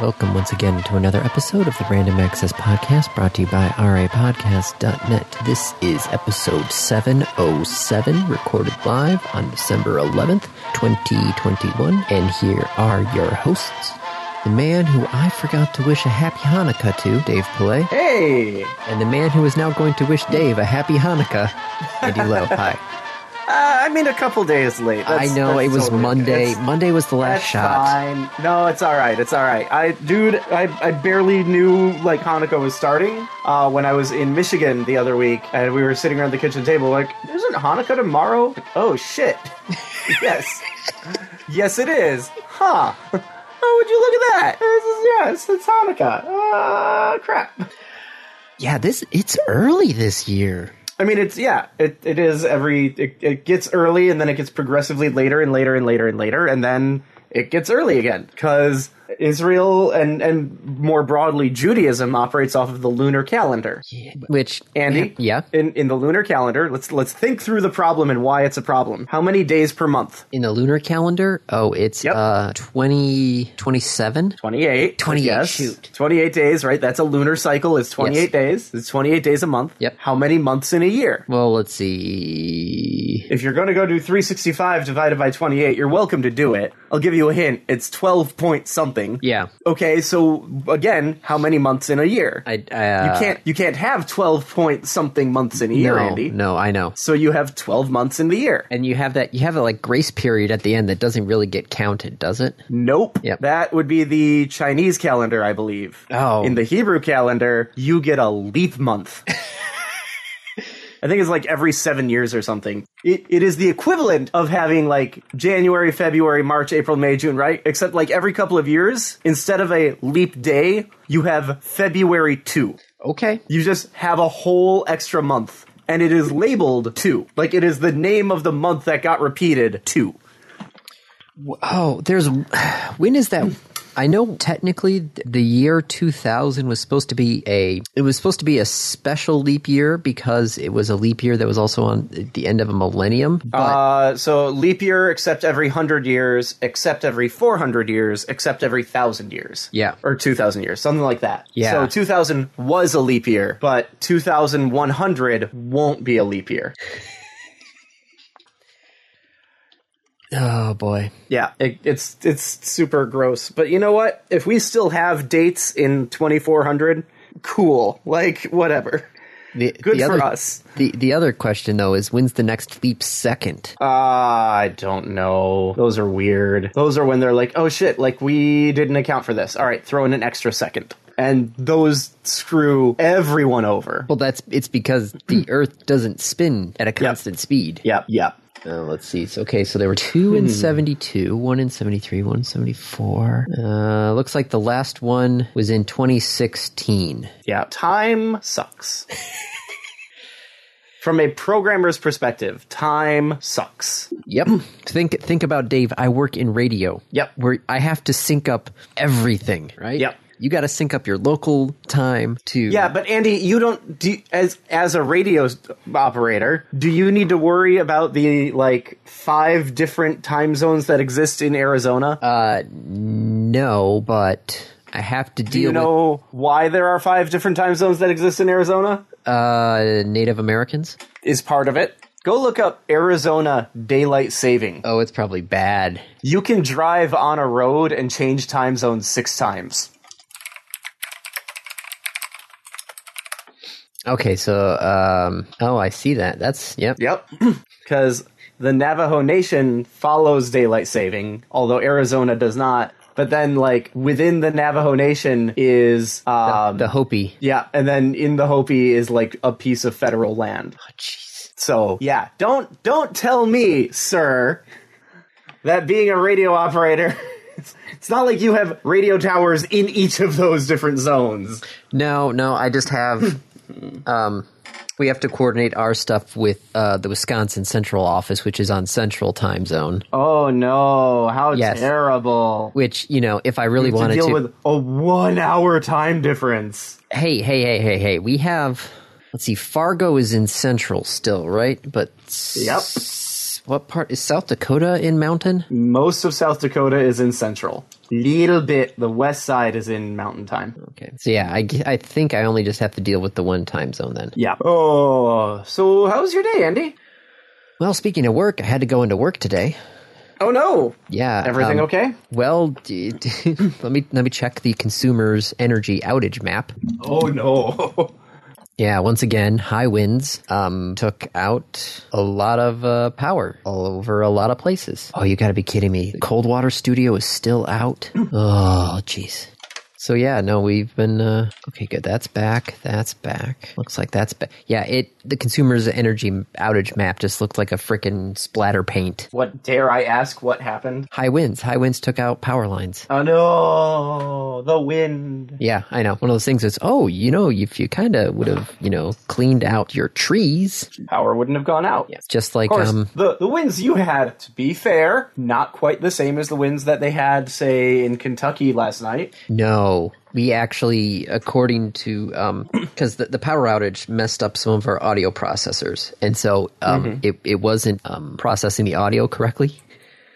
Welcome once again to another episode of the Random Access Podcast brought to you by rapodcast.net. This is episode 707, recorded live on December 11th, 2021. And here are your hosts. The man who I forgot to wish a happy Hanukkah to, Dave Pillay, Hey! and the man who is now going to wish Dave a happy Hanukkah, Andy Lowe. Hi. I mean, a couple days late. I know that's it was totally- Monday. Monday was the last That's shot. fine. No, it's all right. It's all right. I, dude, I, I barely knew like Hanukkah was starting uh, when I was in Michigan the other week, and we were sitting around the kitchen table like, "Isn't Hanukkah tomorrow?" Oh shit! yes, yes, it is. Huh? Oh, would you look at that? This is, yes, it's Hanukkah. Uh, crap. Yeah, this it's early this year. I mean, it's yeah, it, it is every it, it gets early and then it gets progressively later and later and later and later and then it gets early again. Because Israel and and more broadly Judaism operates off of the lunar calendar. Which Andy, yeah, in in the lunar calendar, let's let's think through the problem and why it's a problem. How many days per month? in the lunar calendar. Oh, it's Yep. uh 20 27. 28. 28, Yes. shoot. 28 days, right? That's a lunar cycle. It's 28 Yes. days. It's 28 days a month. Yep. How many months in a year? Well, let's see. If you're going to go do 365 divided by 28, you're welcome to do it. I'll give you a hint. It's 12 point something. Yeah. Okay, so again, how many months in a year? I uh, you can't you can't have 12 point something months in a year, no, Andy. No, I know. So you have 12 months in the year. And you have that you have a like grace period at the end that doesn't really get counted, does it? Nope. Yep. That would be the Chinese calendar, I believe. Oh. In the Hebrew calendar, you get a leap month. I think it's like every seven years or something. It, it is the equivalent of having like January, February, March, April, May, June, right? Except like every couple of years, instead of a leap day, you have February 2. Okay. You just have a whole extra month. And it is labeled 2. Like it is the name of the month that got repeated 2. Oh, there's when is that? I know technically the year 2000 was supposed to be a it was supposed to be a special leap year because it was a leap year that was also on the end of a millennium. But Uh, so leap year except every 100 years, except every 400 years, except every 1,000 years. Yeah. Or 2,000 years, something like that. Yeah. So 2000 was a leap year, but 2100 won't be a leap year. Oh boy. Yeah, it, it's it's super gross. But you know what? If we still have dates in 2400, cool. Like whatever. The, Good the for other, us. The the other question though is when's the next leap second? Uh, I don't know. Those are weird. Those are when they're like, oh shit, like we didn't account for this. All right, throw in an extra second. And those screw everyone over. Well, that's it's because the Earth doesn't spin at a constant speed. Yep, yep. Uh, let's see. So, okay, so there were two in 72, one in 73, one in 74. Uh, looks like the last one was in 2016. Yeah, time sucks. From a programmer's perspective, time sucks. Yep. think think about Dave. I work in radio. Yep. Where I have to sync up everything, right? Yep. You got to sync up your local time to Yeah, but Andy, you don't do as as a radio operator. Do you need to worry about the like five different time zones that exist in Arizona? Uh, no, but I have to deal do you know why there are five different time zones that exist in Arizona? uh Native Americans. Is part of it. Go look up Arizona daylight saving. Oh, it's probably bad. You can drive on a road and change time zones six times. Okay, so um, oh, I see that. That's yep. Yep. Because the Navajo Nation follows daylight saving, although Arizona does not. But then, like, within the Navajo Nation is. Um, The Hopi. yeah, and then in the Hopi is, like, a piece of federal land. Oh, jeez. So, yeah, don't don't tell me, sir, that being a radio operator. It's not like you have radio towers in each of those different zones. No, no, I just have. um, we have to coordinate our stuff with uh, the Wisconsin Central Office, which is on Central Time Zone. Oh no, how Yes. terrible. Which you know, if I really wanted to deal to, with a one hour time difference. hey, hey, hey, hey, hey, we have. Let's see, Fargo is in Central still, right? But Yep. what part is South Dakota in Mountain? Most of South Dakota is in central. Little bit. The west side is in mountain time. Okay. So yeah, I, I think I only just have to deal with the one time zone then. Yeah. Oh, so how was your day, Andy? Well, speaking of work, I had to go into work today. Oh no. Yeah. Everything um, okay? Well, d- d- let me let me check the Consumers Energy outage map. Oh no. Yeah, once again, high winds um, took out a lot of uh, power all over a lot of places. Oh, you got to be kidding me! Coldwater Studio is still out. Oh, jeez. So yeah, no, we've been uh, okay. Good, that's back. That's back. Looks like that's back. Yeah, it the Consumers Energy outage map just looked like a freaking splatter paint. what dare I ask? What happened? High winds. High winds took out power lines. Oh no, the wind. Yeah, I know. One of those things is, oh, you know, if you kind of would have, you know, cleaned out your trees, Power wouldn't have gone out. it's just like, course, um, the the winds you had, to be fair, not quite the same as the winds that they had, say, in Kentucky last night. no, we actually, according to, um, because the, the power outage messed up some of our audio processors, and so um, it it wasn't um, processing the audio correctly.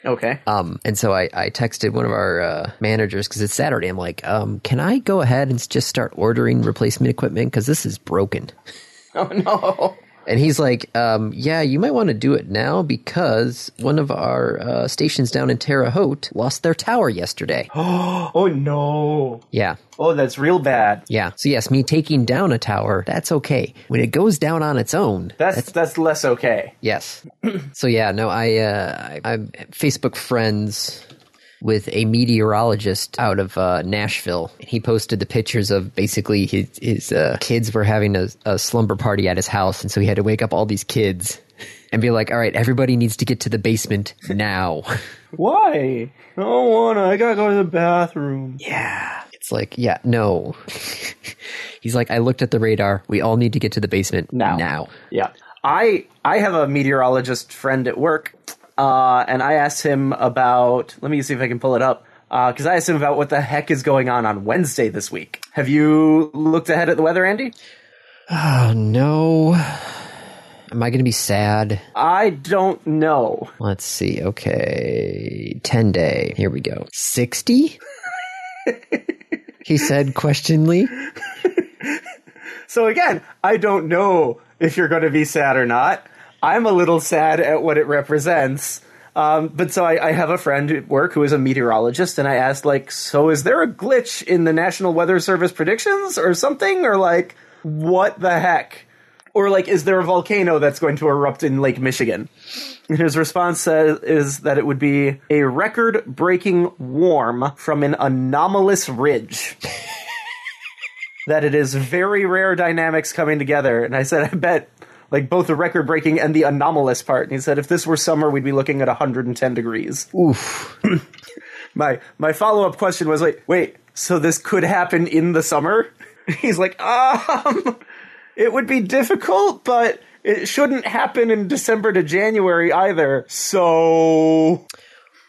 Okay. Um, and so I, I texted one of our uh, managers because it's Saturday. I'm like, um, can I go ahead and just start ordering replacement equipment because this is broken. Oh no. And he's like, um, yeah, you might want to do it now because one of our uh, stations down in Terre Haute lost their tower yesterday. Oh no. yeah. Oh, that's real bad. Yeah. So, yes, me taking down a tower, that's okay. When it goes down on its own, That's that's less okay. yes. so, yeah, no, I, uh, I, I'm Facebook friends with a meteorologist out of uh, Nashville. He posted the pictures of basically his, his uh, kids were having a, a slumber party at his house. And so he had to wake up all these kids and be like, all right, everybody needs to get to the basement now. Why? I don't wanna. I gotta go to the bathroom. yeah. It's like, yeah, no. He's like, I looked at the radar. We all need to get to the basement Now. Now. Yeah. I I have a meteorologist friend at work, uh, and I asked him about. Let me see if I can pull it up. Because I asked him about what the heck is going on on Wednesday this week. Have you looked ahead at the weather, Andy? Oh, no. Am I going to be sad? I don't know. Let's see. Okay. 10 day. Here we go. 60? he said questioningly. So again, I don't know if you're going to be sad or not. I'm a little sad at what it represents. Um, but so I, I have a friend at work who is a meteorologist, and I asked, like, so is there a glitch in the National Weather Service predictions or something? Or, like, what the heck? Or, like, is there a volcano that's going to erupt in Lake Michigan? And his response says, is that it would be a record breaking warm from an anomalous ridge that it is very rare dynamics coming together. And I said, I bet, like both the record breaking and the anomalous part. And he said, if this were summer, we'd be looking at 110 degrees. Oof. My my follow up question was, wait, wait, so this could happen in the summer? He's like, um, it would be difficult, but it shouldn't happen in December to January either. So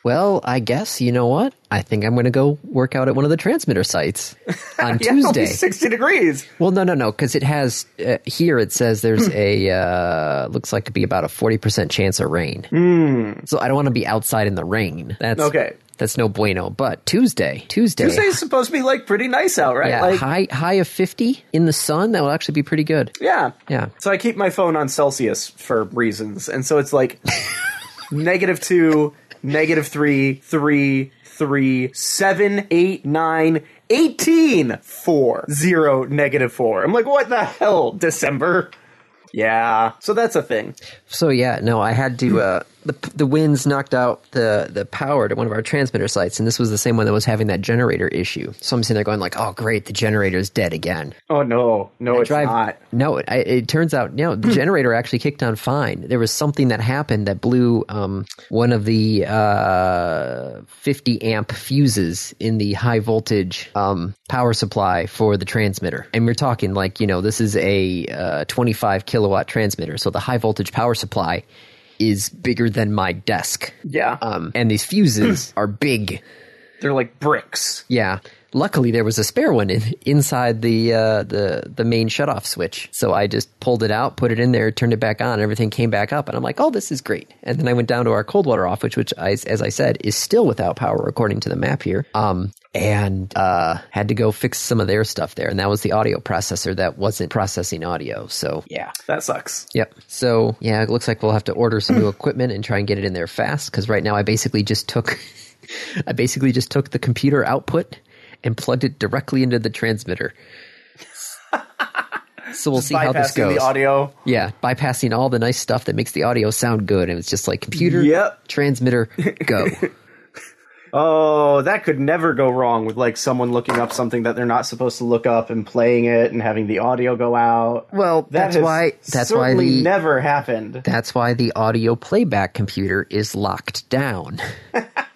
Well, I guess, you know what? I think I'm going to go work out at one of the transmitter sites on yeah, it'll be Tuesday. 60 degrees. Well, no, no, no, because it has uh, here. It says there's a uh, looks like to be about a forty percent chance of rain. So I don't want to be outside in the rain. That's Okay. That's no bueno. But Tuesday, Tuesday, Tuesday is supposed to be like pretty nice out, right? yeah, like, high high of fifty in the sun. That will actually be pretty good. yeah. Yeah. So I keep my phone on Celsius for reasons, and so it's like negative two, negative three, three, three, seven, eight, nine, eighteen, four, zero, negative four. I'm like, what the hell, December? Yeah, so that's a thing. So yeah, no, I had to. Uh, the the winds knocked out the the power to one of our transmitter sites, and this was the same one that was having that generator issue. So I'm sitting there going like, "Oh, great, the generator's dead again." Oh no, no, it's drive. not. No, it, I- it turns out you no, the generator actually kicked on fine. There was something that happened that blew um, one of the uh, 50 amp fuses in the high voltage um, power supply for the transmitter. And we're talking like you know this is a uh, 25 kilowatt transmitter, so the high voltage power supply is bigger than my desk. Yeah, Um, and these fuses are big. they're like bricks. Yeah. Luckily, there was a spare one in, inside the uh, the the main shutoff switch. So I just pulled it out, put it in there, turned it back on, everything came back up. And I'm like, "Oh, this is great." And then I went down to our cold water off, which, which I, as I said, is still without power according to the map here. Um, and uh, had to go fix some of their stuff there, and that was the audio processor that wasn't processing audio. So Yeah, that sucks. Yep. So yeah, it looks like we'll have to order some new equipment and try and get it in there fast. Because right now, I basically just took, I basically just took the computer output and plugged it directly into the transmitter. so we'll see how this Bypassing goes. the audio. Yeah, bypassing all the nice stuff that makes the audio sound good, and it's just like computer, Yep. transmitter, go. Oh, that could never go wrong with like someone looking up something that they're not supposed to look up and playing it and having the audio go out. Well, That that's why. That's why the never happened. that's why the audio playback computer is locked down.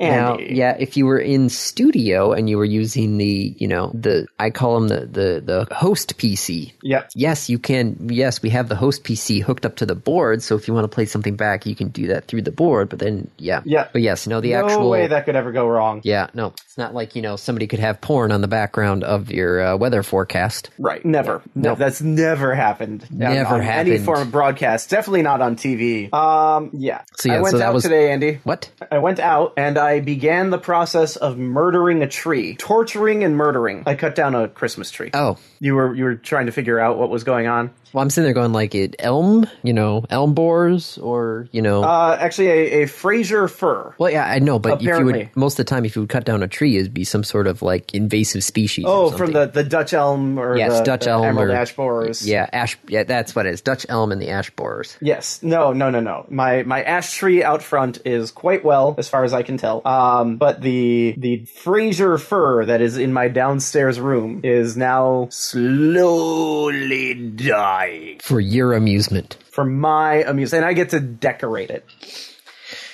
Now, yeah, if you were in studio and you were using the, you know, the I call them the the the host PC. Yep. Yes, you can. Yes, we have the host PC hooked up to the board, so if you want to play something back, you can do that through the board. But then, yeah, Yeah. But yes, no, the no actual way that could ever go wrong. yeah, no, it's not like you know somebody could have porn on the background of your uh, weather forecast. Right. Never. No, No. that's never happened. Never on Any form of broadcast. Definitely not on TV. Um. Yeah. So, yeah, I went so out was- today, Andy. What? I went out and I began the process of murdering a tree, torturing and murdering. I cut down a Christmas tree. Oh, You were you were trying to figure out what was going on. well, I'm sitting there going like it elm, you know, elm borers, or you know. Uh, actually, a, a Fraser fir. well, yeah, I know, but if you would most of the time, if you would cut down a tree, it'd be some sort of like invasive species. or Oh, from the, the Dutch elm or yes, the, Dutch the elm emerald or ash borers. Yeah, ash. Yeah, that's what it is. Dutch elm and the ash borers. Yes. No. No. No. No. My my ash tree out front is quite well, as far as I can tell. Um, but the the Fraser fir that is in my downstairs room is now slowly dying for your amusement. for my amusement, and I get to decorate it.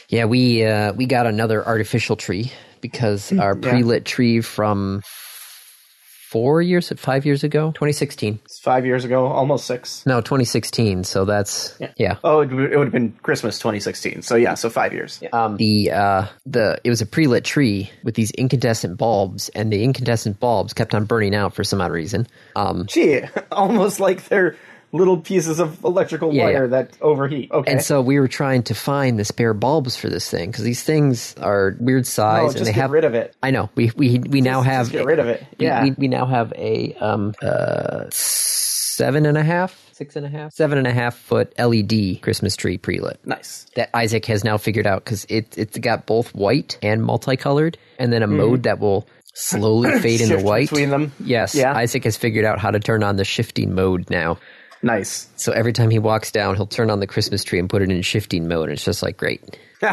Yeah, we uh, we got another artificial tree because our pre-lit tree from four years, five years ago, 2016. It's five years ago, almost six. No, 2016. So that's yeah. Oh, it, would- it would have been Christmas 2016. So yeah, so five years. Um, the uh, the it was a pre-lit tree with these incandescent bulbs, and the incandescent bulbs kept on burning out for some odd reason. Um, Gee, almost like they're little pieces of electrical Yeah, wire yeah. that overheat. Okay. and so we were trying to find the spare bulbs for this thing because these things are weird size just and they get have rid of it. I know. We we we now have just get rid of it. Yeah. We, we now have a um uh seven and a half, six and a half, seven and a half foot LED Christmas tree pre-lit Nice. that Isaac has now figured out because it it's got both white and multicolored, and then a mode that will slowly fade into. White. between them. Yes, Yeah. Isaac has figured out how to turn on the shifting mode now. Nice. So every time he walks down, he'll turn on the Christmas tree and put it in shifting mode. And it's just like great.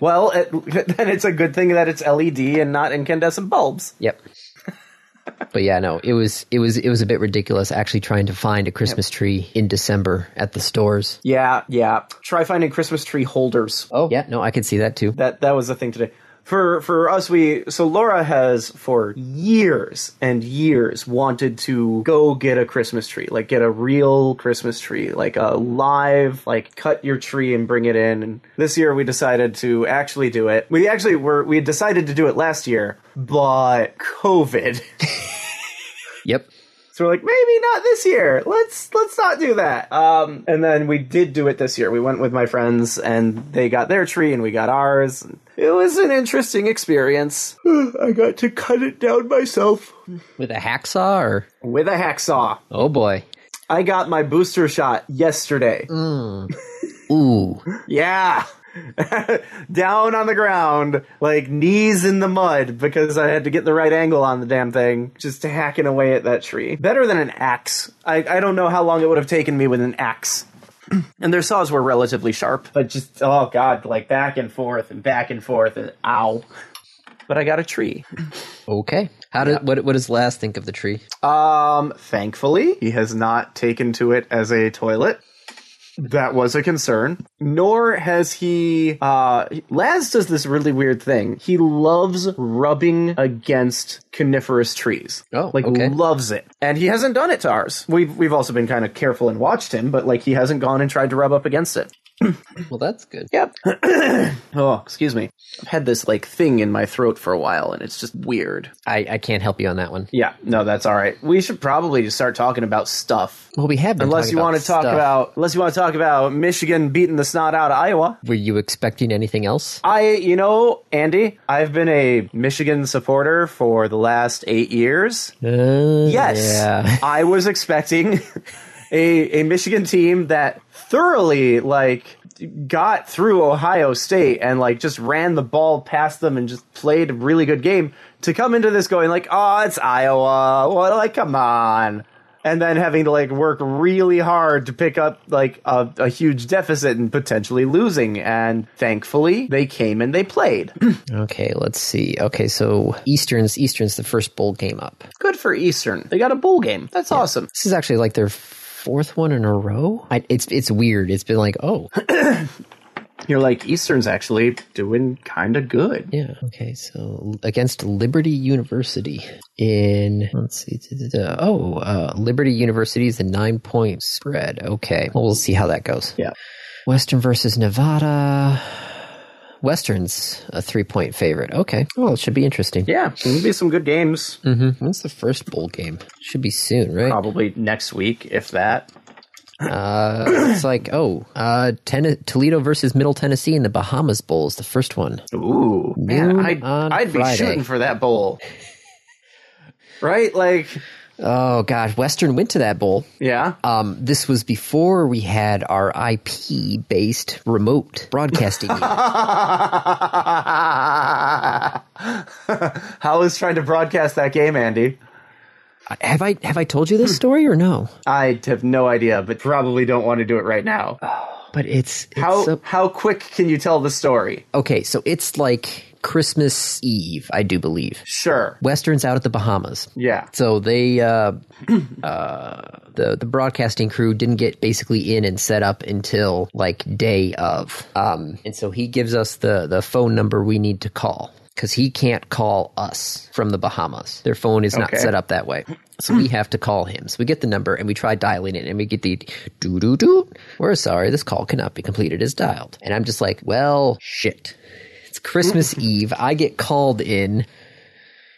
Well, it, then it's a good thing that it's LED and not incandescent bulbs. Yep. but yeah, no, it was it was it was a bit ridiculous actually trying to find a Christmas tree in December at the stores. Yeah, yeah. Try finding Christmas tree holders. Oh, yeah, no, I could see that too. That that was the thing today. For for us, we so Laura has for years and years wanted to go get a Christmas tree, like get a real Christmas tree, like a live, like cut your tree and bring it in. And this year we decided to actually do it. We actually were we decided to do it last year, but COVID. Yep. So we're like, maybe not this year. Let's let's not do that. Um, and then we did do it this year. We went with my friends, and they got their tree, and we got ours. It was an interesting experience. I got to cut it down myself With a hacksaw or with a hacksaw. oh boy. I got my booster shot yesterday. Mm. Ooh. Yeah. Down on the ground, like knees in the mud, because I had to get the right angle on the damn thing, just hacking away at that tree. Better than an axe. I, I don't know how long it would have taken me with an axe. and their saws were relatively sharp, but just, oh god, like back and forth and back and forth and ow. But I got a tree. Okay. How did what what does Laz think of the tree? Um, thankfully, he has not taken to it as a toilet. That was a concern. Nor has he, uh, Laz does this really weird thing. He loves rubbing against coniferous trees. Oh, like okay. loves it. And he hasn't done it to ours. We've, we've also been kind of careful and watched him, but like he hasn't gone and tried to rub up against it. Well, that's good. Yep. oh, excuse me. I've had this like thing in my throat for a while, and it's just weird. I, I can't help you on that one. Yeah, no, that's all right. We should probably just start talking about stuff. Well, we have been Unless you want to talk stuff. about, unless you want to talk about Michigan beating the snot out of Iowa. Were you expecting anything else? I, you know, Andy, I've been a Michigan supporter for the last eight years. Uh, Yes, Yeah. I was expecting a a Michigan team that thoroughly like got through Ohio State and like just ran the ball past them and just played a really good game to come into this going like, oh, it's Iowa. Well, like, come on. And then having to like work really hard to pick up like a, a huge deficit and potentially losing. And thankfully, they came and they played. Okay, let's see. Okay, so Eastern's Eastern's the first bowl game up. Good for Eastern. They got a bowl game. That's awesome. This is actually like their fourth one in a row. I, it's it's weird. It's been like, oh, You're like Eastern's actually doing kind of good. yeah. Okay, so against Liberty University in let's see. da, da, da. Oh, uh, Liberty University is a nine point spread. Okay, well we'll see how that goes. Yeah. Western versus Nevada. Western's a three point favorite. Okay. Well, it should be interesting. Yeah, there'll be some good games. Mm-hmm. When's the first bowl game? Should be soon, right? Probably next week, if that. Uh, it's like, oh, uh, Ten- Toledo versus Middle Tennessee in the Bahamas Bowl is the first one. Ooh, man, I'd, I'd be shooting for that bowl. Right? Like, Oh gosh, Western went to that bowl. yeah. Um, this was before we had our IP based remote broadcasting. How is trying to broadcast that game, Andy? have I have I told you this story or no? I have no idea, but probably don't want to do it right now. But it's, it's How how quick can you tell the story? okay. So it's like Christmas Eve, I do believe. Sure. Western's out at the Bahamas. Yeah. So they, uh, uh, the the broadcasting crew didn't get basically in and set up until like day of, um, and so he gives us the the phone number we need to call because he can't call us from the Bahamas. Their phone is not Okay. set up that way, so we have to call him. So we get the number and we try dialing it, and we get the doo doo doo. We're sorry, this call cannot be completed as dialed. And I'm just like, well, shit. Christmas Eve. I get called in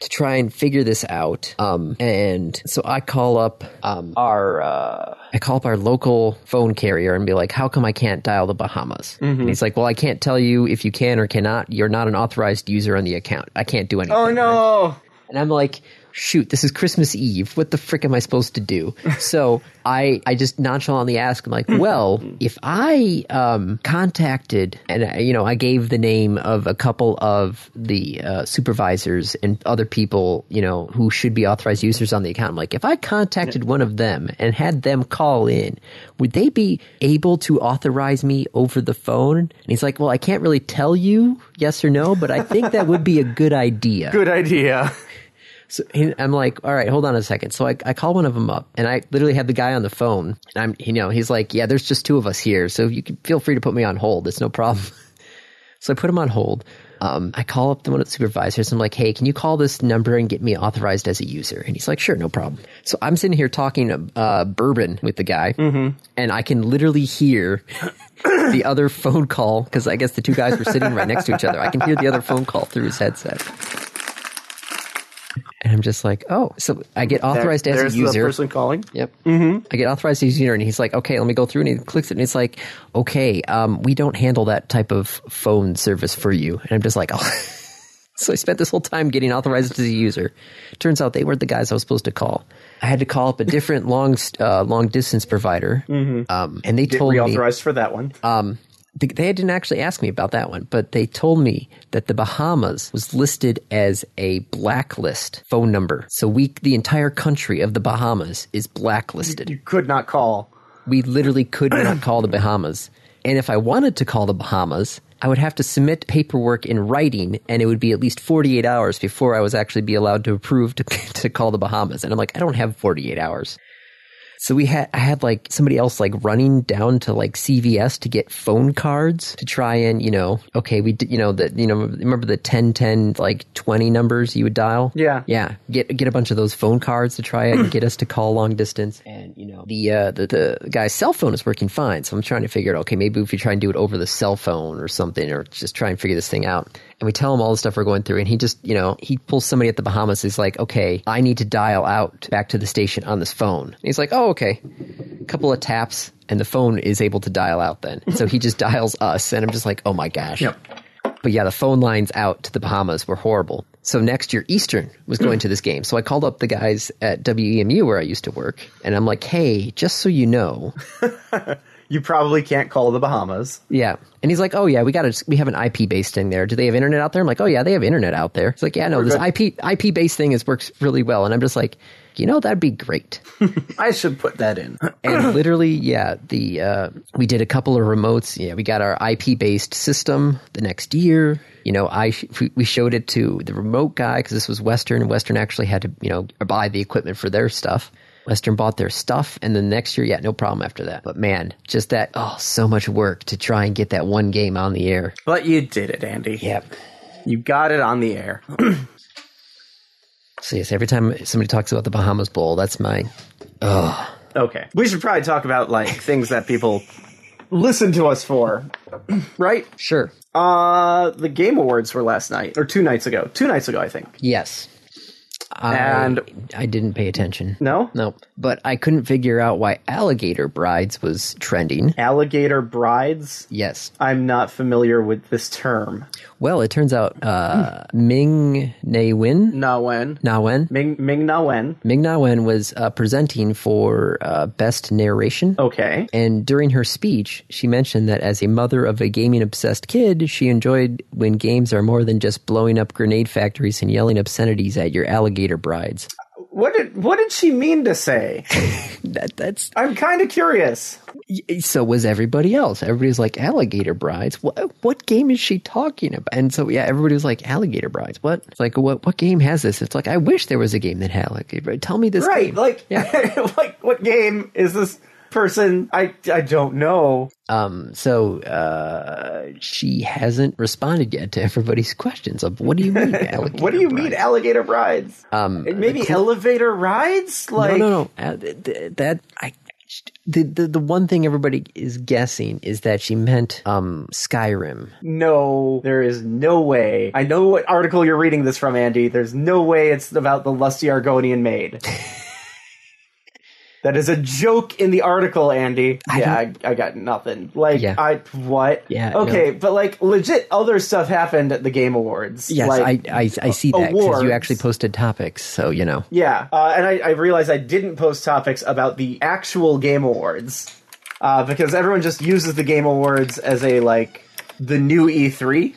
to try and figure this out. Um, and so I call up um, our uh, I call up our local phone carrier and be like, "How come I can't dial the Bahamas?" And he's like, "Well, I can't tell you if you can or cannot. You're not an authorized user on the account. I can't do anything." Oh no. And I'm like, shoot, this is Christmas Eve. What the frick am I supposed to do? So I, I just nonchalantly ask, I'm like, well, if I um, contacted and, uh, you know, I gave the name of a couple of the uh, supervisors and other people, you know, who should be authorized users on the account. I'm like, if I contacted one of them and had them call in, would they be able to authorize me over the phone? And he's like, well, I can't really tell you yes or no, but I think that would be a good idea. Good idea. So he, I'm like, all right, hold on a second. So I, I call one of them up, and I literally have the guy on the phone, and I'm, you know, he's like, yeah, there's just two of us here, so you can feel free to put me on hold. It's no problem. so I put him on hold. Um, I call up the one of the supervisors. I'm like, hey, can you call this number and get me authorized as a user? And he's like, sure, no problem. So I'm sitting here talking uh, bourbon with the guy, and I can literally hear the other phone call because I guess the two guys were sitting right next to each other. I can hear the other phone call through his headset. And I'm just like, oh, so I get authorized There- as a user. the person calling. Yep. Mm-hmm. I get authorized as a user, and he's like, okay, let me go through, and he clicks it, and it's like, okay, um, we don't handle that type of phone service for you. And I'm just like, oh. so I spent this whole time getting authorized as a user. Turns out they weren't the guys I was supposed to call. I had to call up a different long, uh, long distance provider, um, and they Get told me reauthorized for that one. um, they, didn't actually ask me about that one, but they told me that the Bahamas was listed as a blacklist phone number. So we, the entire country of the Bahamas, is blacklisted. you could not call. We literally could not call the Bahamas. And if I wanted to call the Bahamas, I would have to submit paperwork in writing, and it would be at least 48 hours before I was actually be allowed to approve to, to call the Bahamas. And I'm like, I don't have 48 hours. So we had I had like somebody else like running down to like CVS to get phone cards to try and you know okay we did you know that you know remember the 10 10 like 20 numbers you would dial? Yeah. yeah. Get get a bunch of those phone cards to try it and get us to call long distance. And you know the uh the, the guy's cell phone is working fine. So I'm trying to figure out okay maybe if we try and do it over the cell phone or something or just try and figure this thing out and we tell him all the stuff we're going through and he just you know he pulls somebody at the Bahamas he's like okay I need to dial out back to the station on this phone and he's like oh okay a couple of taps and the phone is able to dial out then so he just dials us and I'm just like oh my gosh Yep. but yeah, the phone lines out to the Bahamas were horrible. So next year, Eastern was going to this game. So I called up the guys at WEMU where I used to work, and I'm like, hey, just so you know, You probably can't call the Bahamas. yeah. And he's like, oh yeah, we got to we have an IP based thing there. Do they have internet out there? I'm like, oh yeah, they have internet out there. It's like, yeah, no, this good. IP IP based thing is works really well. And I'm just like, you know, that'd be great. I should put that in. and literally, yeah, the uh, we did a couple of remotes. Yeah, we got our IP based system the next year. You know, I we- we showed it to the remote guy because this was Western. and Western actually had to you know buy the equipment for their stuff. Western bought their stuff, and the next year, yeah, no problem after that. But man, just that oh, so much work to try and get that one game on the air. But you did it, Andy. Yep. You got it on the air. So yes, every time somebody talks about the Bahamas Bowl, that's my oh Okay. We should probably talk about like things that people listen to us for. right? sure Uh the Game Awards were last night or two nights ago. Two nights ago, I think. yes. I, And- I didn't pay attention. No? No, but I couldn't figure out why Alligator Brides was trending. Alligator brides? Yes. I'm not familiar with this term. Well, it turns out uh, Ming Na Wen, Na Wen. Na Wen, Ming Ming Na Wen. Ming Na Wen was uh, presenting for uh, Best Narration. Okay. And during her speech, she mentioned that as a mother of a gaming obsessed kid, she enjoyed when games are more than just blowing up grenade factories and yelling obscenities at your alligator brides. What did what did she mean to say? That, that's I'm kind of curious. so was everybody else. Everybody's like alligator brides. What what game is she talking about? And so yeah, everybody was like alligator brides. What? It's like what what game has this? It's like I wish there was a game that had alligator. Tell me this. Right, game. like like what game is this person? I I don't know. Um. So uh, she hasn't responded yet to everybody's questions of what do you mean? What do you brides? mean alligator rides? Um. Maybe elevator rides? Like no, no, no. Uh, th- th- that I. The, the the one thing everybody is guessing is that she meant um Skyrim. No, there is no way. I know what article you're reading this from, Andy. There's no way it's about the lusty Argonian maid. that is a joke in the article, Andy. yeah, I, I got nothing. Like, Yeah. I what? Yeah, Okay, but like legit, other stuff happened at the Game Awards. Yes, like, I, I I see that because you actually posted topics, so you know. Yeah, uh, and I, I realized I didn't post topics about the actual Game Awards uh, because everyone just uses the Game Awards as a like the new E3.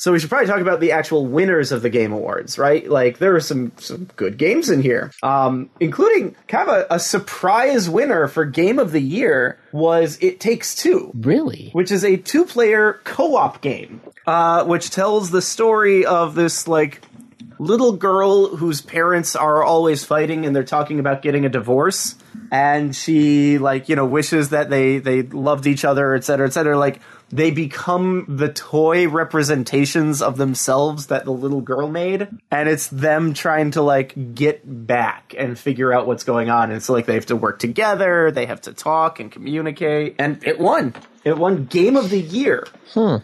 So we should probably talk about the actual winners of the Game Awards, right? Like there are some some good games in here, um, including kind of a, a surprise winner for Game of the Year was It Takes Two Really? which is a two-player co-op game, uh, which tells the story of this like little girl whose parents are always fighting and they're talking about getting a divorce, and she like you know wishes that they they loved each other, et cetera, et cetera. Like they become the toy representations of themselves that the little girl made, and it's them trying to like get back and figure out what's going on. And so like they have to work together, they have to talk and communicate, and it won. It won Game of the Year. Hmm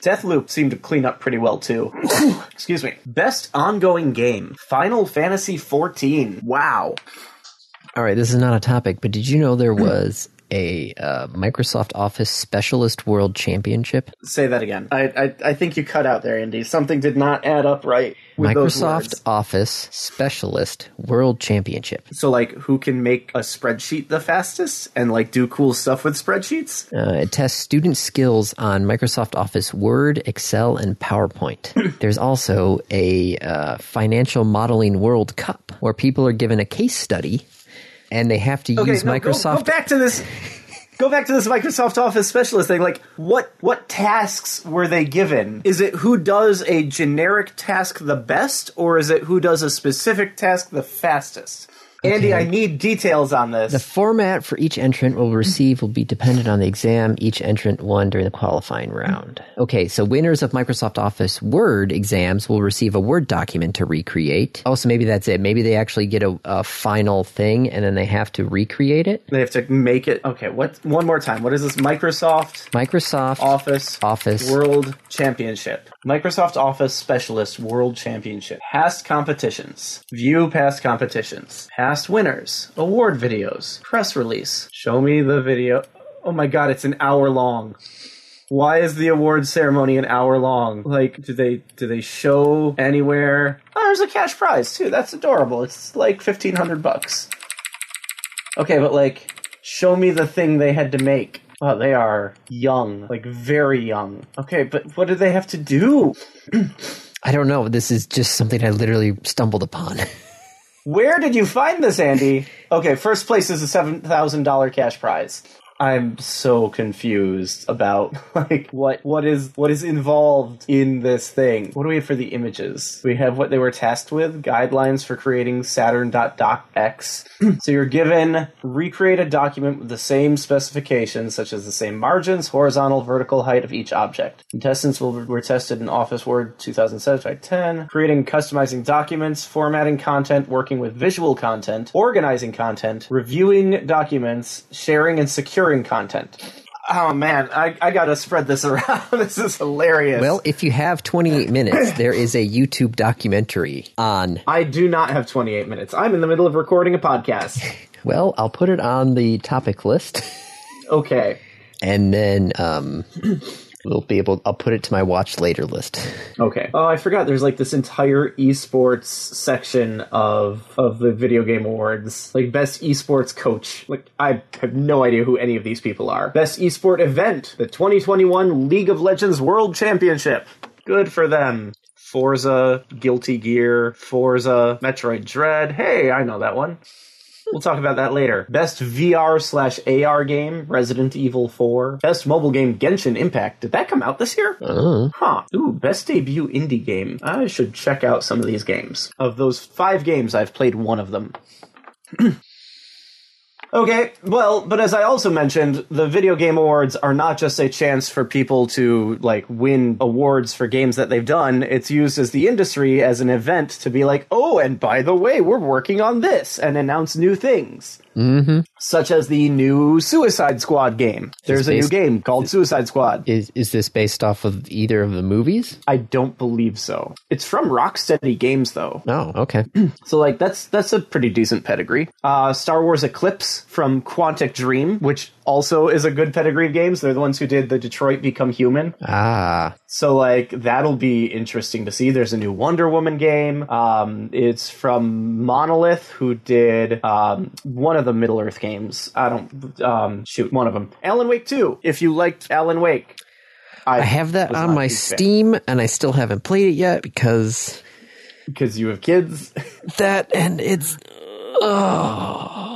Deathloop seemed to clean up pretty well too. Excuse me. Best ongoing game: Final Fantasy XIV. Wow. All right, this is not a topic, but did you know there was a uh, Microsoft Office Specialist World Championship? Say that again. I I, I think you cut out there, Andy. Something did not add up right with those Microsoft. Office Specialist World Championship. So like, who can make a spreadsheet the fastest and like do cool stuff with spreadsheets? Uh, it tests student skills on Microsoft Office Word, Excel, and PowerPoint. There's also a uh, financial modeling World Cup where people are given a case study and they have to use no, go- Microsoft. Go, back to this. Go back to this Microsoft Office specialist thing. Like, what what tasks were they given? Is it who does a generic task the best, or is it who does a specific task the fastest? Andy, Okay. I need details on this. The format for each entrant will receive will be dependent on the exam each entrant won during the qualifying round. Okay, so winners of Microsoft Office Word exams will receive a Word document to recreate. Oh, so maybe that's it. Maybe they actually get a, a final thing and then they have to recreate it. they have to make it. Okay, what? One more time. What is this? Microsoft Microsoft Office Office. World Championship. Microsoft Office Specialist World Championship. Past competitions. View past competitions. Past winners. Award videos. Press release. Show me the video. Oh my god, it's an hour long. Why is the award ceremony an hour long? Like, do they do they show anywhere? Oh, there's a cash prize too. That's adorable. It's like fifteen hundred bucks. Okay, but like, show me the thing they had to make. Oh, they are young, like very young. Okay, but what do they have to do? I don't know. This is just something I literally stumbled upon. Where did you find this, Andy? Okay, first place is a seven thousand dollar cash prize. I'm so confused about like what what is what is involved in this thing. What do we have for the images? We have what they were tasked with, guidelines for creating Saturn.docx. so you're given recreate a document with the same specifications, such as the same margins, horizontal, vertical height of each object. Contestants will, were tested in Office Word 2007 by 10, creating, customizing documents, formatting content, working with visual content, organizing content, reviewing documents, sharing and securing content. Oh man, I, I gotta spread this around. this is hilarious. well, if you have 28 minutes, there is a YouTube documentary on. I do not have 28 minutes. I'm in the middle of recording a podcast. Well, I'll put it on the topic list. Okay. and then um, we'll be able. I'll put it to my watch later list. Okay. Oh, I forgot. There's like this entire esports section of of the video game awards, like best esports coach. Like I have no idea who any of these people are. Best esport event, the 2021 League of Legends World Championship. Good for them. Forza, Guilty Gear, Forza, Metroid Dread. Hey, I know that one. We'll talk about that later. Best VR slash AR game, Resident Evil 4. Best mobile game, Genshin Impact. Did that come out this year? Oh, Huh. Ooh, best debut indie game. I should check out some of these games. Of those five games, I've played one of them. okay, well, but as I also mentioned, the video game awards are not just a chance for people to like win awards for games that they've done. It's used as the industry as an event to be like, oh, and by the way, we're working on this and announce new things. Mm-hmm. Such as the new Suicide Squad game. There's a new game called Suicide Squad. is is this based off of either of the movies? I don't believe so. It's from Rocksteady Games though. Oh, okay. So like that's that's a pretty decent pedigree. Uh Star Wars Eclipse from Quantic Dream, which also is a good pedigree of games. They're the ones who did the Detroit Become Human. ah, So like that'll be interesting to see. There's a new Wonder Woman game. Um it's from Monolith who did um one of the Middle Earth games. I don't um shoot, one of them. Alan Wake 2. If you liked Alan Wake. I have that on my huge fan. Steam, and I still haven't played it yet because because you have kids. that and it's oh,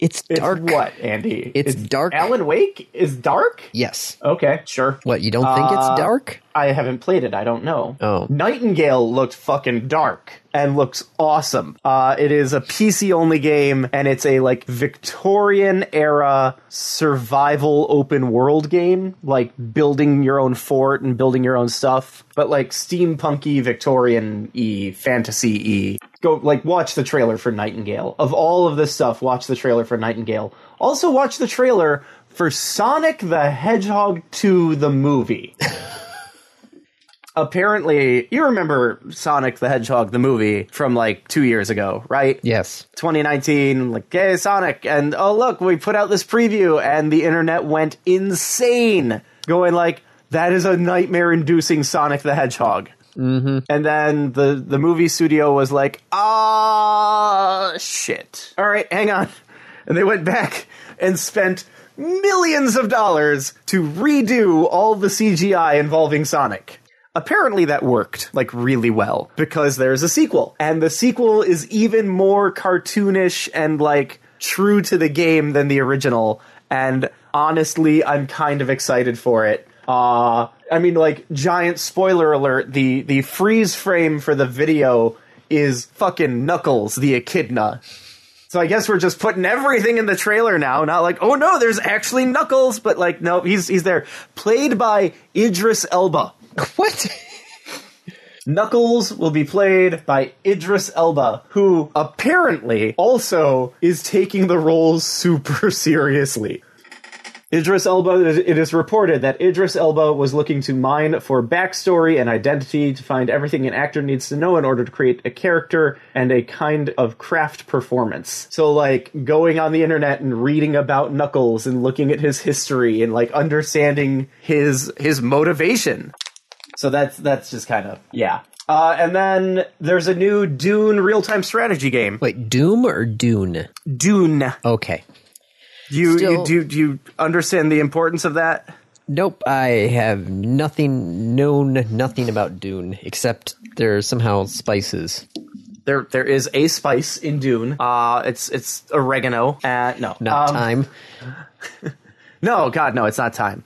it's It's dark. what, Andy? It's dark. Alan Wake is dark? Yes. Okay, sure. What you don't think Uh, it's dark? I haven't played it. I don't know. Oh. Nightingale looked fucking dark and looks awesome. Uh, it is a PC only game and it's a like Victorian era survival open world game, like building your own fort and building your own stuff, but like steampunky Victorian y fantasy y. Go like watch the trailer for Nightingale. Of all of this stuff, watch the trailer for Nightingale. Also watch the trailer for Sonic the Hedgehog 2 the movie apparently you remember Sonic the Hedgehog the movie from like 2 years ago, right? Yes. 2019 like hey Sonic and oh look we put out this preview and the internet went insane going like that is a nightmare inducing Sonic the Hedgehog. Mm-hmm. And then the the movie studio was like, ah, shit. All right, hang on. And they went back and spent millions of dollars to redo all the CGI involving Sonic. Apparently that worked like really well because there's a sequel and the sequel is even more cartoonish and like true to the game than the original and honestly I'm kind of excited for it. Uh I mean like giant spoiler alert the the freeze frame for the video is fucking Knuckles the Echidna So I guess we're just putting everything in the trailer now. Not like, oh no, there's actually Knuckles, but like, no, he's he's there. Played by Idris Elba. What? Knuckles will be played by Idris Elba, who apparently also is taking the roles super seriously. Idris Elba, it is reported that Idris Elba was looking to mine for backstory and identity to find everything an actor needs to know in order to create a character and a kind of craft performance. So, like, going on the internet and reading about Knuckles and looking at his history and, like, understanding his, his motivation. So that's, that's just kind of, yeah. Uh, and then there's a new Dune real-time strategy game. Wait, Doom or Dune? Dune. Okay. Do you, Still- you do, do you understand the importance of that? Nope, I have nothing known nothing about Dune except there's somehow spices. There, there is a spice in Dune. Uh, it's it's oregano. Uh, no, Not Um, time. No, God, no, it's not time.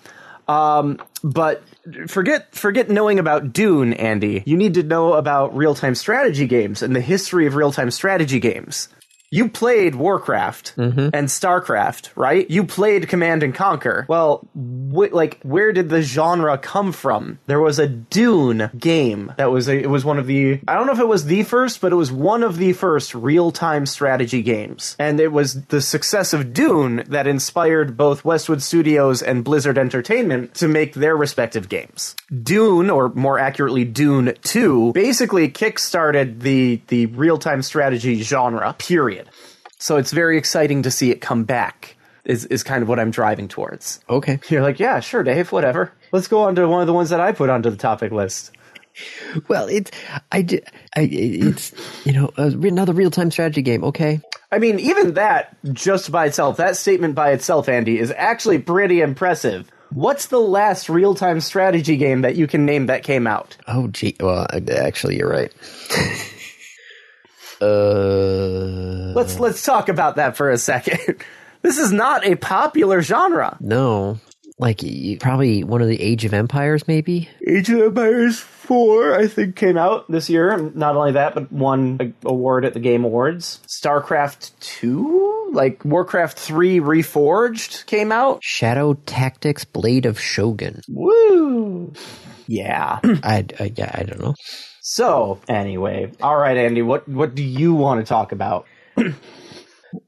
Um, but forget forget knowing about Dune, Andy. You need to know about real time strategy games and the history of real time strategy games. You played Warcraft mm-hmm. and Starcraft, right? You played Command and Conquer. Well, wh- like, where did the genre come from? There was a Dune game that was a, it was one of the I don't know if it was the first, but it was one of the first real time strategy games, and it was the success of Dune that inspired both Westwood Studios and Blizzard Entertainment to make their respective games. Dune, or more accurately, Dune Two, basically kickstarted the the real time strategy genre. Period. So it's very exciting to see it come back. Is is kind of what I'm driving towards. Okay. You're like, yeah, sure, Dave, whatever. Let's go on to one of the ones that I put onto the topic list. Well, it's I, I it's you know another real time strategy game. Okay. I mean, even that, just by itself, that statement by itself, Andy, is actually pretty impressive. What's the last real time strategy game that you can name that came out? Oh gee. Well, actually, you're right. uh, Let's let's talk about that for a second. This is not a popular genre. no. Like probably one of the Age of Empires, maybe. Age of Empires 4, I think, came out this year. Not only that, but won an award at the Game Awards. StarCraft 2? Like Warcraft 3 Reforged came out? Shadow Tactics: Blade of Shogun. Woo! Yeah. I, I yeah, I don't know. So, anyway. All right, Andy, what, what do you want to talk about?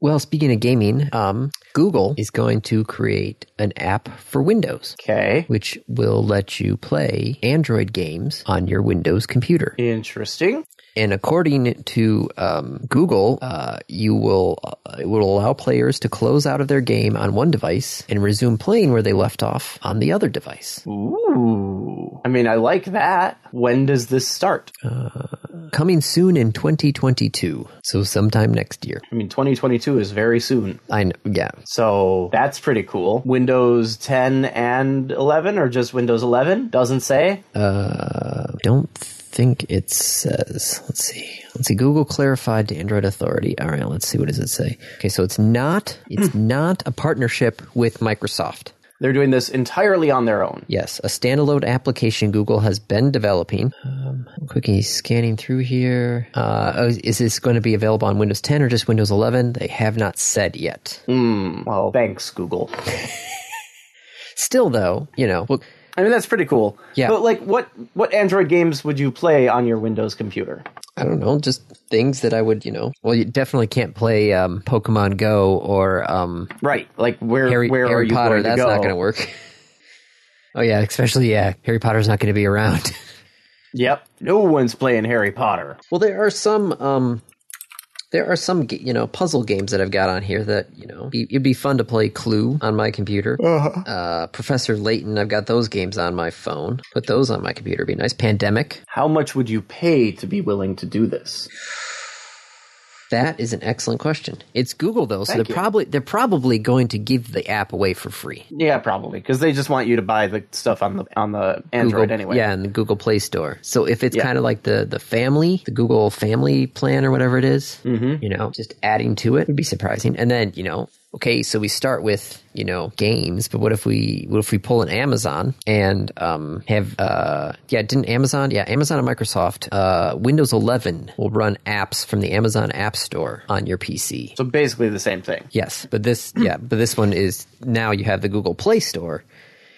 Well, speaking of gaming, um, Google is going to create an app for Windows, Okay. which will let you play Android games on your Windows computer. Interesting. And according to um, Google, uh, you will uh, it will allow players to close out of their game on one device and resume playing where they left off on the other device. Ooh. I mean, I like that. When does this start? Coming soon in 2022, so sometime next year. I mean, 2022 is very soon. I know, yeah, So that's pretty cool. Windows 10 and 11, or just Windows 11? Doesn't say. Uh, don't think it says. Let's see. Let's see. Google clarified to Android Authority. All right, let's see. What does it say? Okay, so it's not. It's not a partnership with Microsoft. They're doing this entirely on their own. Yes, a standalone application Google has been developing. Um, quickly scanning through here. Uh, oh, is this going to be available on Windows 10 or just Windows 11? They have not said yet. Hmm. Well, thanks, Google. Still, though, you know, I mean, that's pretty cool. Yeah. But like, what what Android games would you play on your Windows computer? I don't know, just things that I would, you know. Well, you definitely can't play um, Pokemon Go or um, Right. Like, where Harry, where are you Potter. going to That's go? not going to work. oh yeah, especially yeah, Harry Potter's not going to be around. Yep. No one's playing Harry Potter. well, there are some. Um, there are some, you know, puzzle games that I've got on here that you know be, it'd be fun to play Clue on my computer. Uh, Professor Layton, I've got those games on my phone. Put those on my computer. Be nice. Pandemic. How much would you pay to be willing to do this? That is an excellent question. It's Google though, so Thank they're you. probably they're probably going to give the app away for free. Yeah, probably because they just want you to buy the stuff on the on the Android Google, anyway. Yeah, in the Google Play Store. So if it's Yeah. kind of like the the family, the Google Family plan or whatever it is, Mm-hmm. you know, just adding to it would be surprising. And then you know, okay, so we start with you know games, but what if we what if we pull an Amazon and um, have uh, yeah didn't Amazon yeah Amazon and Microsoft uh, Windows 11 will run apps from the Amazon App Store on your PC. So basically the same thing. Yes, but this yeah, but this one is now you have the Google Play Store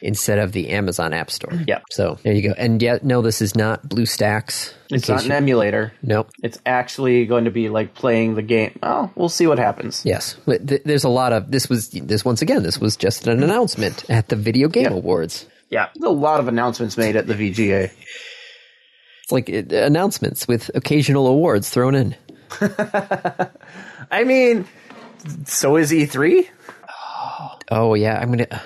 instead of the Amazon App Store. Yeah. So there you go. And yet, no, this is not BlueStacks. It's not an emulator. Nope. It's actually going to be like playing the game. Oh, we'll see what happens. Yes, th- there's a lot of this was this once again. This was just an announcement at the Video Game. Awards. Yeah, a lot of announcements made at the VGA. It's like uh, announcements with occasional awards thrown in. I mean, so is E E3. Oh yeah, I'm gonna.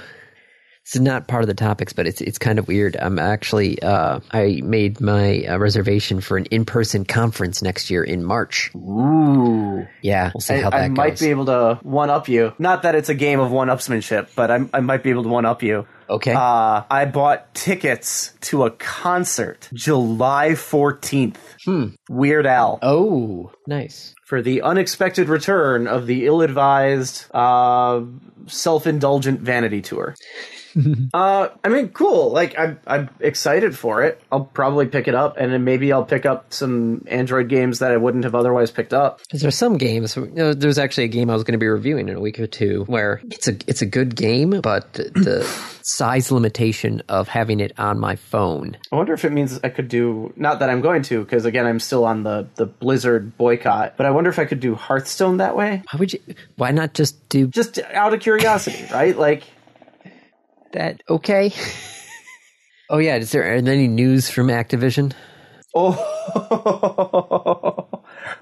This is not part of the topics, but it's it's kind of weird. I'm actually uh, I made my uh, reservation for an in person conference next year in March. Ooh. Yeah, we'll see I, how that I might goes. be able to one up you. Not that it's a game of one upsmanship, but I, I might be able to one up you. Okay. Uh, I bought tickets to a concert July 14th. Hmm. Weird Al. oh, nice. For the unexpected return of the ill advised, uh, self indulgent vanity tour. uh, I mean, cool. Like, I'm, I'm excited for it. I'll probably pick it up, and then maybe I'll pick up some Android games that I wouldn't have otherwise picked up. Because there's some games. You know, there's actually a game I was going to be reviewing in a week or two where it's a it's a good game, but the size limitation of having it on my phone. I wonder if it means I could do not that I'm going to because again I'm still on the the Blizzard boycott, but I wonder if I could do Hearthstone that way. Why would you? Why not just do Just out of curiosity, right? Like that? Okay. oh yeah. Is there any news from Activision? oh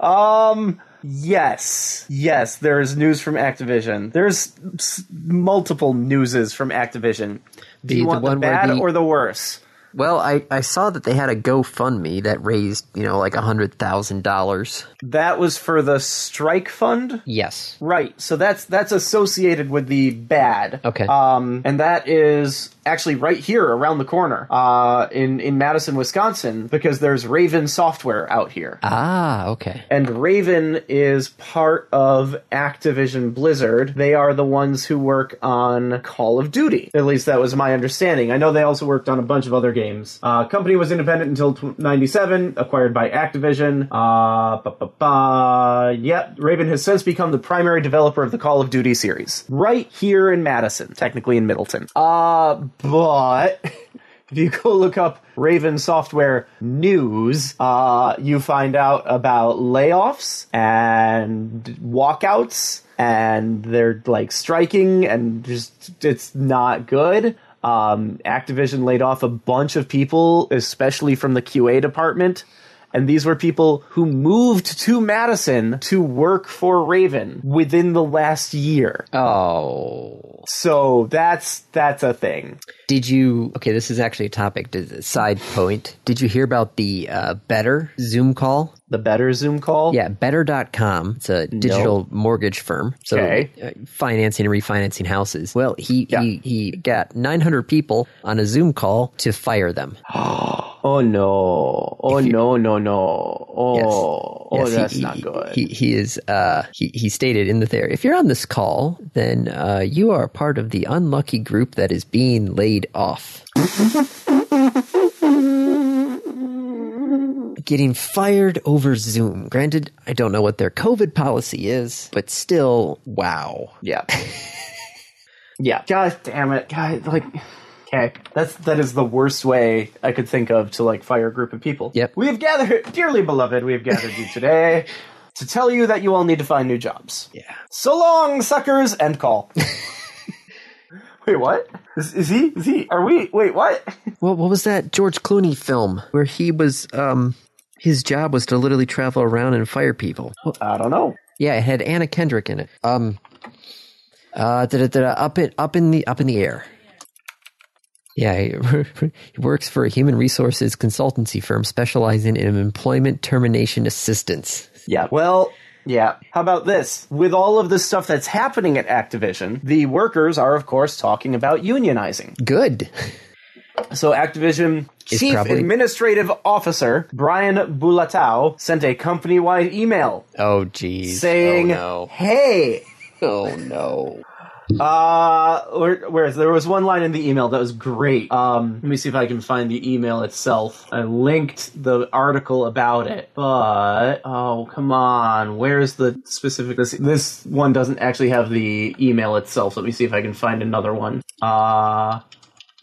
um yes. Yes, there is news from Activision. There's s- multiple newses from Activision. Do The- you want the, one where bad the- or the worse? Well, I, I saw that they had a GoFundMe that raised you know like a hundred thousand dollars. That was for the strike fund? Yes. Right. So that's that's associated with the bad. Okay. Um, and that is actually right here around the corner, uh, in in Madison, Wisconsin, because there's Raven Software out here. Ah. Okay. And Raven is part of Activision Blizzard. They are the ones who work on Call of Duty. At least that was my understanding. I know they also worked on a bunch of other games. Uh, company was independent until tw- 97, acquired by Activision. Uh, ba, ba. Yep, Raven has since become the primary developer of the Call of Duty series. Right here in Madison, technically in Middleton. Uh, but. If you go look up Raven Software news, uh, you find out about layoffs and walkouts, and they're like striking, and just it's not good. Um, Activision laid off a bunch of people, especially from the QA department. And these were people who moved to Madison to work for Raven within the last year. Oh. So that's that's a thing. Did you? Okay, this is actually a topic. Did- Side point. Did you hear about the uh, Better Zoom call? The better Zoom call. Yeah, better.com. It's a digital mortgage firm. So Okay. uh, financing and refinancing houses. Well, he, he he got 900 people on a Zoom call to fire them. Oh no! Oh no! No no! Oh, Yes. oh, Yes, that's he, not good. He he is uh he, he stated in the theory. if you're on this call, then uh, you are part of the unlucky group that is being laid off. Getting fired over Zoom. Granted, I don't know what their COVID policy is, but still, wow. yeah, yeah. God damn it, guys! Like, okay, that's that is the worst way I could think of to like fire a group of people. Yep. We have gathered, dearly beloved, we have gathered you today to tell you that you all need to find new jobs. Yeah. So long, suckers. End call. wait, what? Is, is he? Is he? Are we? Wait, what? Well, what was that George Clooney film where he was um his job was to literally travel around and fire people? I don't know. Yeah, it had Anna Kendrick in it. Um, uh, da, da, da, up in up in the up in the air. Yeah, he, works for a human resources consultancy firm specializing in employment termination assistance. Yeah. Well, yeah. How about this? With all of the stuff that's happening at Activision, the workers are, of course, talking about unionizing. Good. So Activision Is Chief probably- Administrative Officer Brian Bulatao sent a company-wide email Oh, geez. Oh, saying, oh, no. "Hey, Oh no. Uh, where, where is there was one line in the email that was great. Um, let me see if I can find the email itself. I linked the article about it, but oh come on, where's the specific? This this one doesn't actually have the email itself. Let me see if I can find another one. Uh,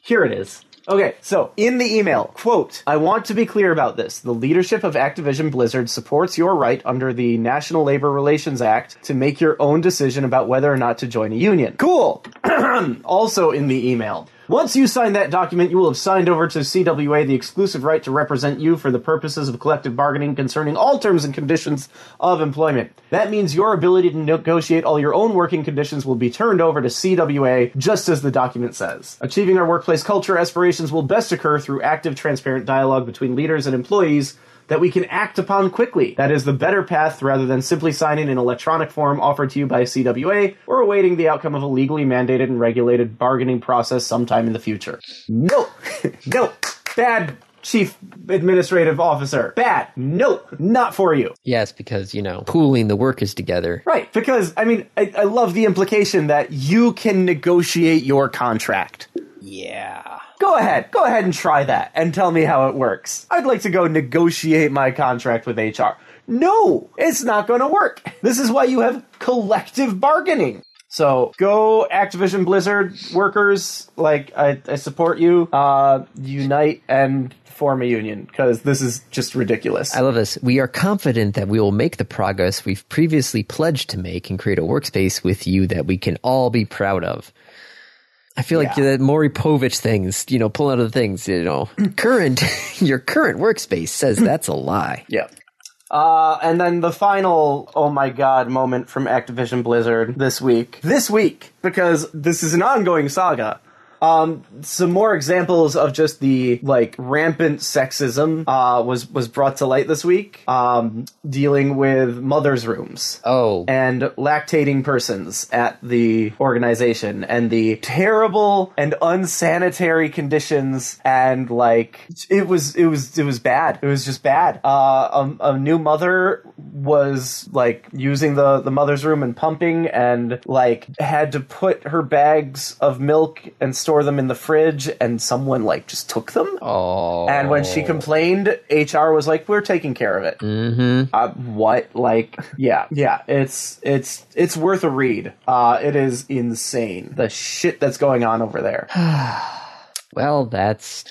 here it is. Okay, so in the email, quote, I want to be clear about this. The leadership of Activision Blizzard supports your right under the National Labor Relations Act to make your own decision about whether or not to join a union. Cool. also in the email. Once you sign that document, you will have signed over to CWA the exclusive right to represent you for the purposes of collective bargaining concerning all terms and conditions of employment. That means your ability to negotiate all your own working conditions will be turned over to CWA, just as the document says. Achieving our workplace culture aspirations will best occur through active, transparent dialogue between leaders and employees that we can act upon quickly. That is the better path rather than simply signing an electronic form offered to you by CWA or awaiting the outcome of a legally mandated and regulated bargaining process sometime in the future. No, no, bad chief administrative officer. Bad. No, not for you. Yes, because, you know, pooling the workers together. Right, because, I mean, I, I love the implication that you can negotiate your contract. Yeah. Go ahead. Go ahead and try that and tell me how it works. I'd like to go negotiate my contract with HR. No, it's not going to work. This is why you have collective bargaining. So go Activision Blizzard workers, like I, I support you. Uh, unite and form a union because this is just ridiculous. I love this. We are confident that we will make the progress we've previously pledged to make and create a workspace with you that we can all be proud of. I feel like Yeah. the Maury Povich things, you know, pull out of the things, you know, current, your current workspace says that's a lie. Yeah. Uh, and then the final, oh my god, moment from Activision Blizzard this week. This week, because this is an ongoing saga. Um, some more examples of just the like rampant sexism uh, was was brought to light this week. Um, dealing with mothers' rooms. Oh, and lactating persons at the organization and the terrible and unsanitary conditions and like it was it was it was bad. It was just bad. Uh a, a new mother was like using the the mother's room and pumping and like had to put her bags of milk and store them in the fridge and someone like just took them oh. and when she complained, HR was like, "We're taking care of it." Mm-hmm. Uh, what? Like, yeah, yeah. It's it's it's worth a read. Uh, it is insane the shit that's going on over there. well, that's,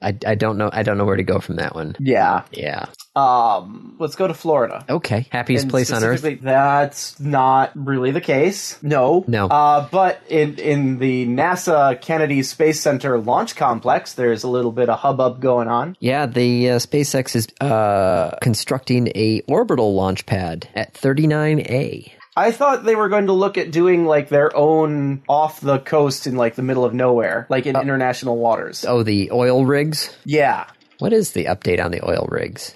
I, I don't know, I don't know where to go from that one. yeah. Yeah. Um, let's go to Florida. Okay. Happiest And place on earth. specifically, That's not really the case. No. No. Uh, but in in the NASA Kennedy Space Center launch complex, there's a little bit of hubbub going on. Yeah, the uh, SpaceX is uh, constructing a orbital launch pad at 39A. I thought they were going to look at doing like their own off the coast in like the middle of nowhere, like in international waters. Oh, the oil rigs. Yeah. What is the update on the oil rigs?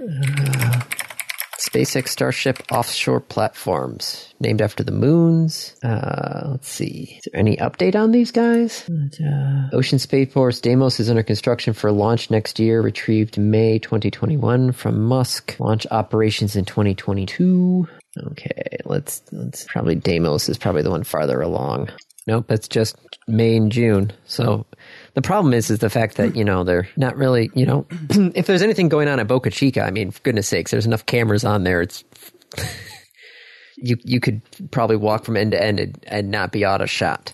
Uh, SpaceX Starship offshore platforms named after the moons. Uh, let's see. Is there any update on these guys? Uh, Ocean Space Force Deimos is under construction for launch next year. Retrieved May 2021 from Musk. Launch operations in 2022. Okay, let's let's probably Deimos is probably the one farther along. Nope, it's just May and June. So the problem is, is the fact that you know they're not really, you know, if there's anything going on at Boca Chica, I mean, for goodness sakes, there's enough cameras on there. It's you you could probably walk from end to end and, and not be out of shot.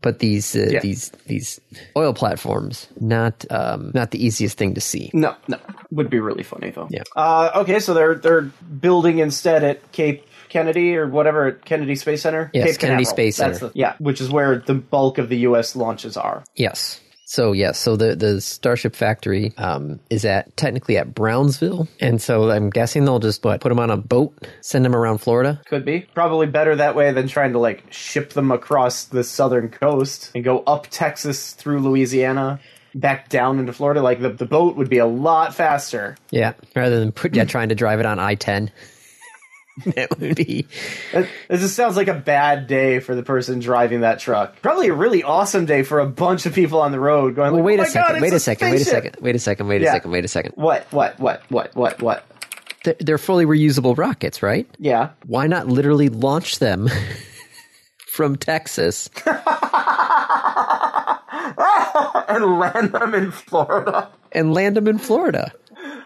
But these uh, Yeah. these these oil platforms, not um, not the easiest thing to see. No, no. Would be really funny though. Yeah. Uh, okay, so they're they're building instead at Cape Kennedy or whatever Kennedy Space Center. Yes, Cape Kennedy. Space That's Center. the- yeah, which is where the bulk of the U.S. launches are. Yes. So yes, so the the Starship factory um, is at technically at Brownsville, and so I'm guessing they'll just what put them on a boat, send them around Florida. Could be probably better that way than trying to like ship them across the southern coast and go up Texas through Louisiana. Back down into Florida, like the, the boat would be a lot faster. Yeah, rather than put yeah trying to drive it on I ten. would be It, it just sounds like a bad day for the person driving that truck. Probably a really awesome day for a bunch of people on the road going. Well, like, wait "Oh a second. God, wait a second. Wait a second. Wait a second. Wait a Yeah. second. Wait a second. What? What? What? What? What? What? They're, they're fully reusable rockets, right? Yeah. Why not literally launch them from Texas? and land them in Florida. and land them in Florida.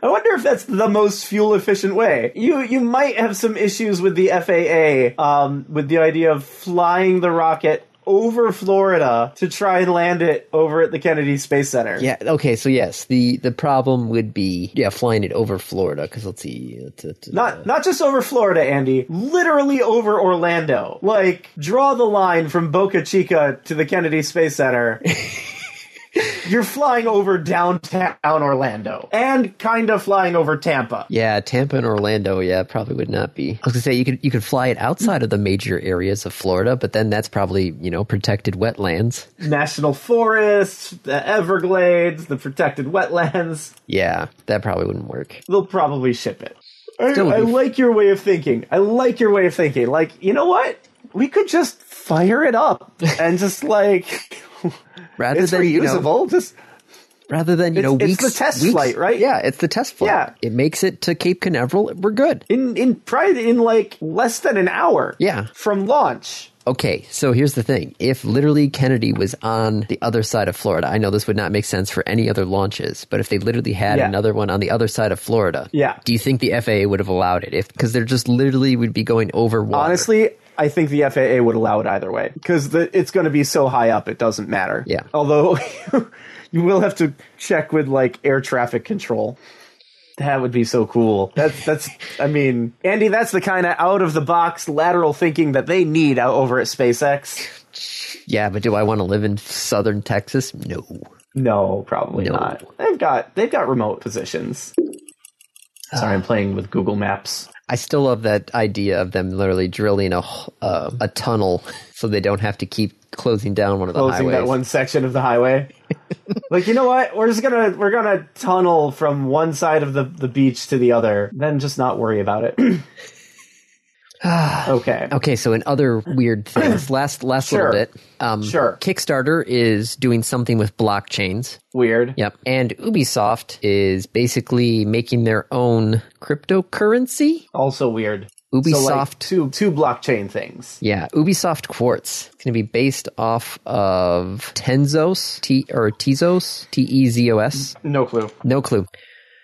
I wonder if that's the most fuel efficient way. You you might have some issues with the FAA um, with the idea of flying the rocket over Florida to try and land it over at the Kennedy Space Center. Yeah. Okay. So yes, the the problem would be yeah flying it over Florida because let's see, it's, it's, Not not just over Florida, Andy. Literally over Orlando. Like draw the line from Boca Chica to the Kennedy Space Center. You're flying over downtown Orlando and kind of flying over Tampa. yeah, Tampa and Orlando. Yeah, probably would not be. I was gonna say you could you could fly it outside of the major areas of Florida, but then that's probably you know protected wetlands. National forests, the Everglades, the protected wetlands. Yeah, that probably wouldn't work. They'll probably ship it. I, I like your way of thinking. I like your way of thinking. Like, you know what? We could just fire it up and just like Rather it's than you know, reusable. Just rather than you It's- know it's the test weeks- flight, right? Yeah, it's the test flight. Yeah. it makes it to Cape Canaveral. We're good. in in probably in like less than an hour. Yeah. from launch. Okay, so here's the thing. If literally Kennedy was on the other side of Florida, I know this would not make sense for any other launches, but if they literally had Yeah. another one on the other side of Florida, Yeah. do you think the FAA would have allowed it? If because they're just literally would be going over water. Honestly, I think the FAA would allow it either way because it's going to be so high up it doesn't matter. Yeah. Although you will have to check with like air traffic control. That would be so cool. That's that's. I mean, Andy, that's the kind of out of the box lateral thinking that they need out over at SpaceX. yeah, but do I want to live in southern Texas? No. No, probably No. not. They've got they've got remote positions. Sorry, I'm playing with Google Maps. I still love that idea of them literally drilling a uh, a tunnel so they don't have to keep closing down one of the closing highways. that one section of the highway. like you know what? We're just gonna we're gonna tunnel from one side of the the beach to the other, then just not worry about it. okay. Okay, so in other weird things, last last Sure. little bit. Um, Sure. Kickstarter is doing something with blockchains. Weird. Yep, and Ubisoft is basically making their own cryptocurrency. Also weird. Ubisoft. So like two two blockchain things. yeah, Ubisoft Quartz. It's going to be based off of Tenzos, T or Tezos, T E Z O S. No clue. No clue.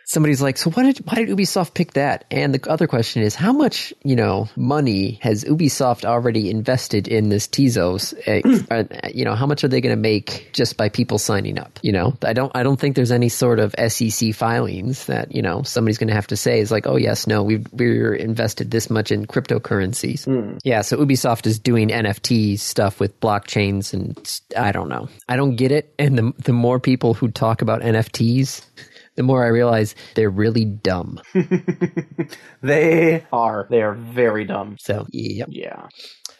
Somebody's like, so why did why did Ubisoft pick that? And the other question is, how much you know money has Ubisoft already invested in this Tezos? Uh, uh, you know, how much are they going to make just by people signing up? You know, I don't I don't think there's any sort of SEC filings that you know somebody's going to have to say is like, oh yes, no, we've we're invested this much in cryptocurrencies. Yeah, so Ubisoft is doing NFT stuff with blockchains, and I don't know, I don't get it. And the the more people who talk about NFTs the more I realize they're really dumb. They are. They are very dumb. So, yep. Yeah.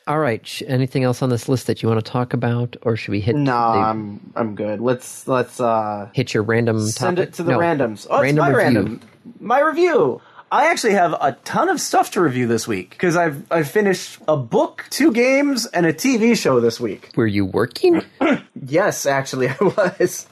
All right. Anything else on this list that you want to talk about, or should we hit No, the- I'm I'm good. Let's let's uh hit your random send topic? it to the No. randoms. Oh, Random it's my review. random. My review. I actually have a ton of stuff to review this week because I've I've finished a book, two games, and a TV show this week. Were you working? Yes, actually, I was.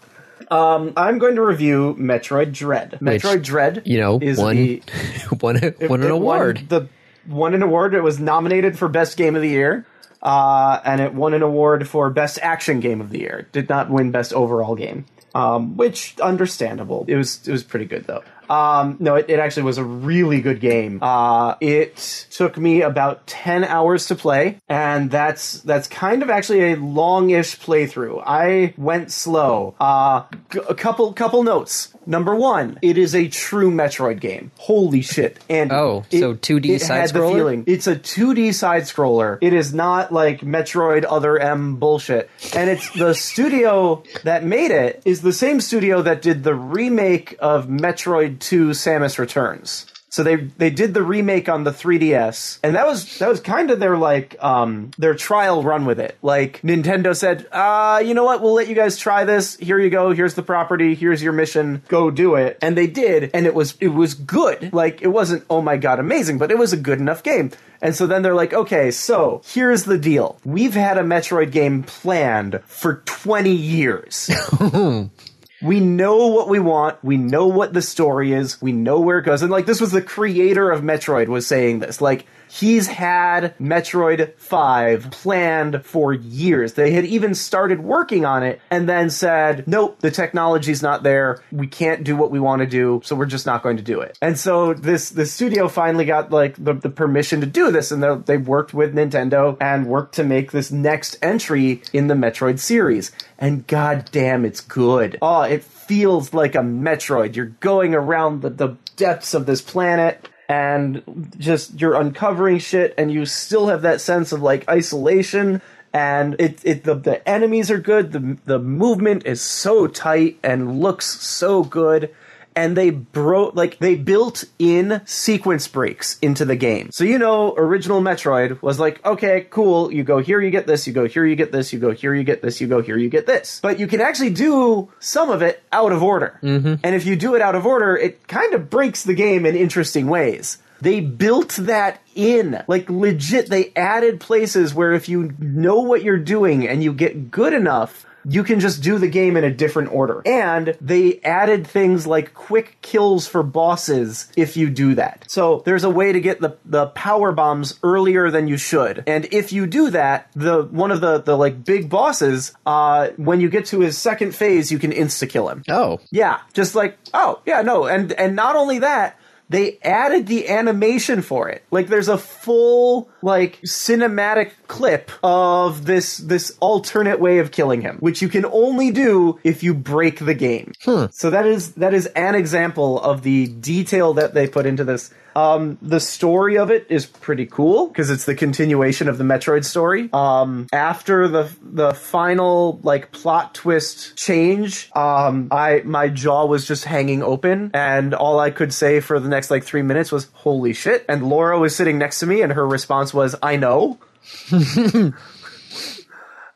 Um, I'm going to review Metroid Dread. Metroid Dread, You know, is won the, won, a- won an it award. the won an award. It was nominated for best game of the year, uh, and it won an award for best action game of the year. Did not win best overall game, um, which understandable. It was it was pretty good though. Um, no, it, it actually was a really good game. Uh, it took me about ten hours to play, and that's that's kind of actually a longish playthrough. I went slow. Uh, g- a couple couple notes. Number one, it is a true Metroid game. Holy shit! And Oh, it- so 2D it had the side-scroller? feeling. It's a 2D side scroller. It is not like Metroid Other M bullshit. And it's the studio that made it is the same studio that did the remake of Metroid 2 Samus Returns. So they they did the remake on the 3DS, and that was that was kind of their like um their trial run with it. Like Nintendo said, uh, you know what, we'll let you guys try this. Here you go. Here's the property. Here's your mission. Go do it. And they did, and it was it was good. Like it wasn't oh my god amazing, but it was a good enough game. And so then they're like, okay, so here's the deal. We've had a Metroid game planned for 20 years. we know what we want. We know what the story is. We know where it goes. And like this was the creator of Metroid was saying this. Like he's had Metroid 5 planned for years. They had even started working on it and then said, nope, the technology's not there. We can't do what we want to do. So we're just not going to do it. And so this, the studio finally got like the, the permission to do this. And they worked with Nintendo and worked to make this next entry in the Metroid series. And goddamn, it's good. Oh, it feels like a Metroid. You're going around the, the depths of this planet and just you're uncovering shit and you still have that sense of like isolation and it, it the, the enemies are good the the movement is so tight and looks so good and they broke like they built in sequence breaks into the game. So you know, original Metroid was like, okay, cool, you go here, you get this, you go here, you get this, you go here, you get this, you go here, you get this. But you can actually do some of it out of order. Mm-hmm. And if you do it out of order, it kind of breaks the game in interesting ways. They built that in. Like legit, they added places where if you know what you're doing and you get good enough, you can just do the game in a different order. And they added things like quick kills for bosses if you do that. So there's a way to get the, the power bombs earlier than you should. And if you do that, the one of the, the like big bosses, uh, when you get to his second phase, you can insta kill him. Oh. Yeah, just like oh yeah no, and and not only that, they added the animation for it. Like there's a full like cinematic clip of this this alternate way of killing him, which you can only do if you break the game. Hmm. So that is that is an example of the detail that they put into this. Um, the story of it is pretty cool because it's the continuation of the Metroid story. Um, after the the final like plot twist change, um, I my jaw was just hanging open, and all I could say for the next like three minutes was "Holy shit!" And Laura was sitting next to me, and her response was "I know."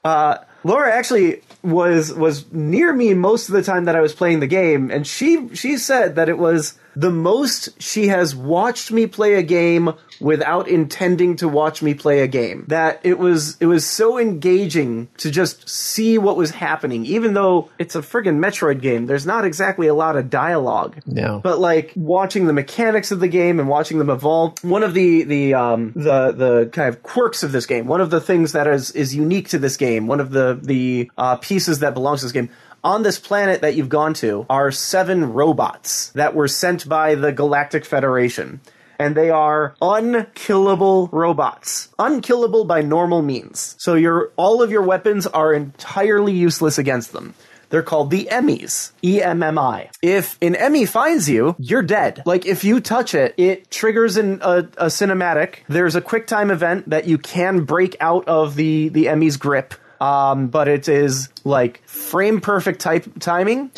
uh, Laura actually was was near me most of the time that I was playing the game, and she she said that it was the most she has watched me play a game without intending to watch me play a game. That it was it was so engaging to just see what was happening, even though it's a friggin' Metroid game. There's not exactly a lot of dialogue. No. But like watching the mechanics of the game and watching them evolve. One of the the um the the kind of quirks of this game, one of the things that is is unique to this game, one of the the uh, pieces that belongs to this game on this planet that you've gone to are seven robots that were sent by the Galactic Federation. And they are unkillable robots. Unkillable by normal means. So your all of your weapons are entirely useless against them. They're called the Emmys. E M M I. If an Emmy finds you, you're dead. Like if you touch it, it triggers an, a, a cinematic. There's a quick time event that you can break out of the the Emmy's grip um, but it is like frame perfect type timing,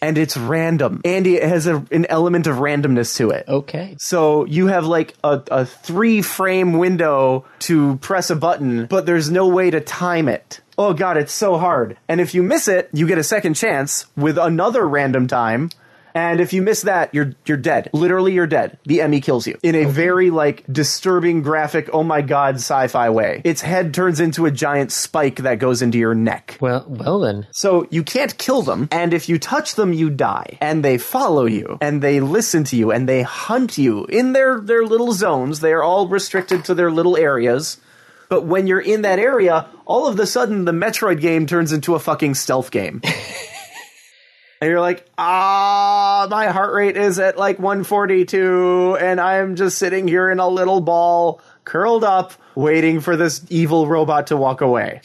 and it's random. And it has a, an element of randomness to it. Okay. So you have like a, a three frame window to press a button, but there's no way to time it. Oh god, it's so hard. And if you miss it, you get a second chance with another random time. And if you miss that, you're you're dead. Literally, you're dead. The Emmy kills you in a very like disturbing, graphic, oh my god, sci-fi way. Its head turns into a giant spike that goes into your neck. Well, well then. So you can't kill them, and if you touch them, you die. And they follow you, and they listen to you, and they hunt you in their their little zones. They are all restricted to their little areas. But when you're in that area, all of a sudden the Metroid game turns into a fucking stealth game. and you're like, ah, my heart rate is at like 142, and I'm just sitting here in a little ball, curled up, waiting for this evil robot to walk away.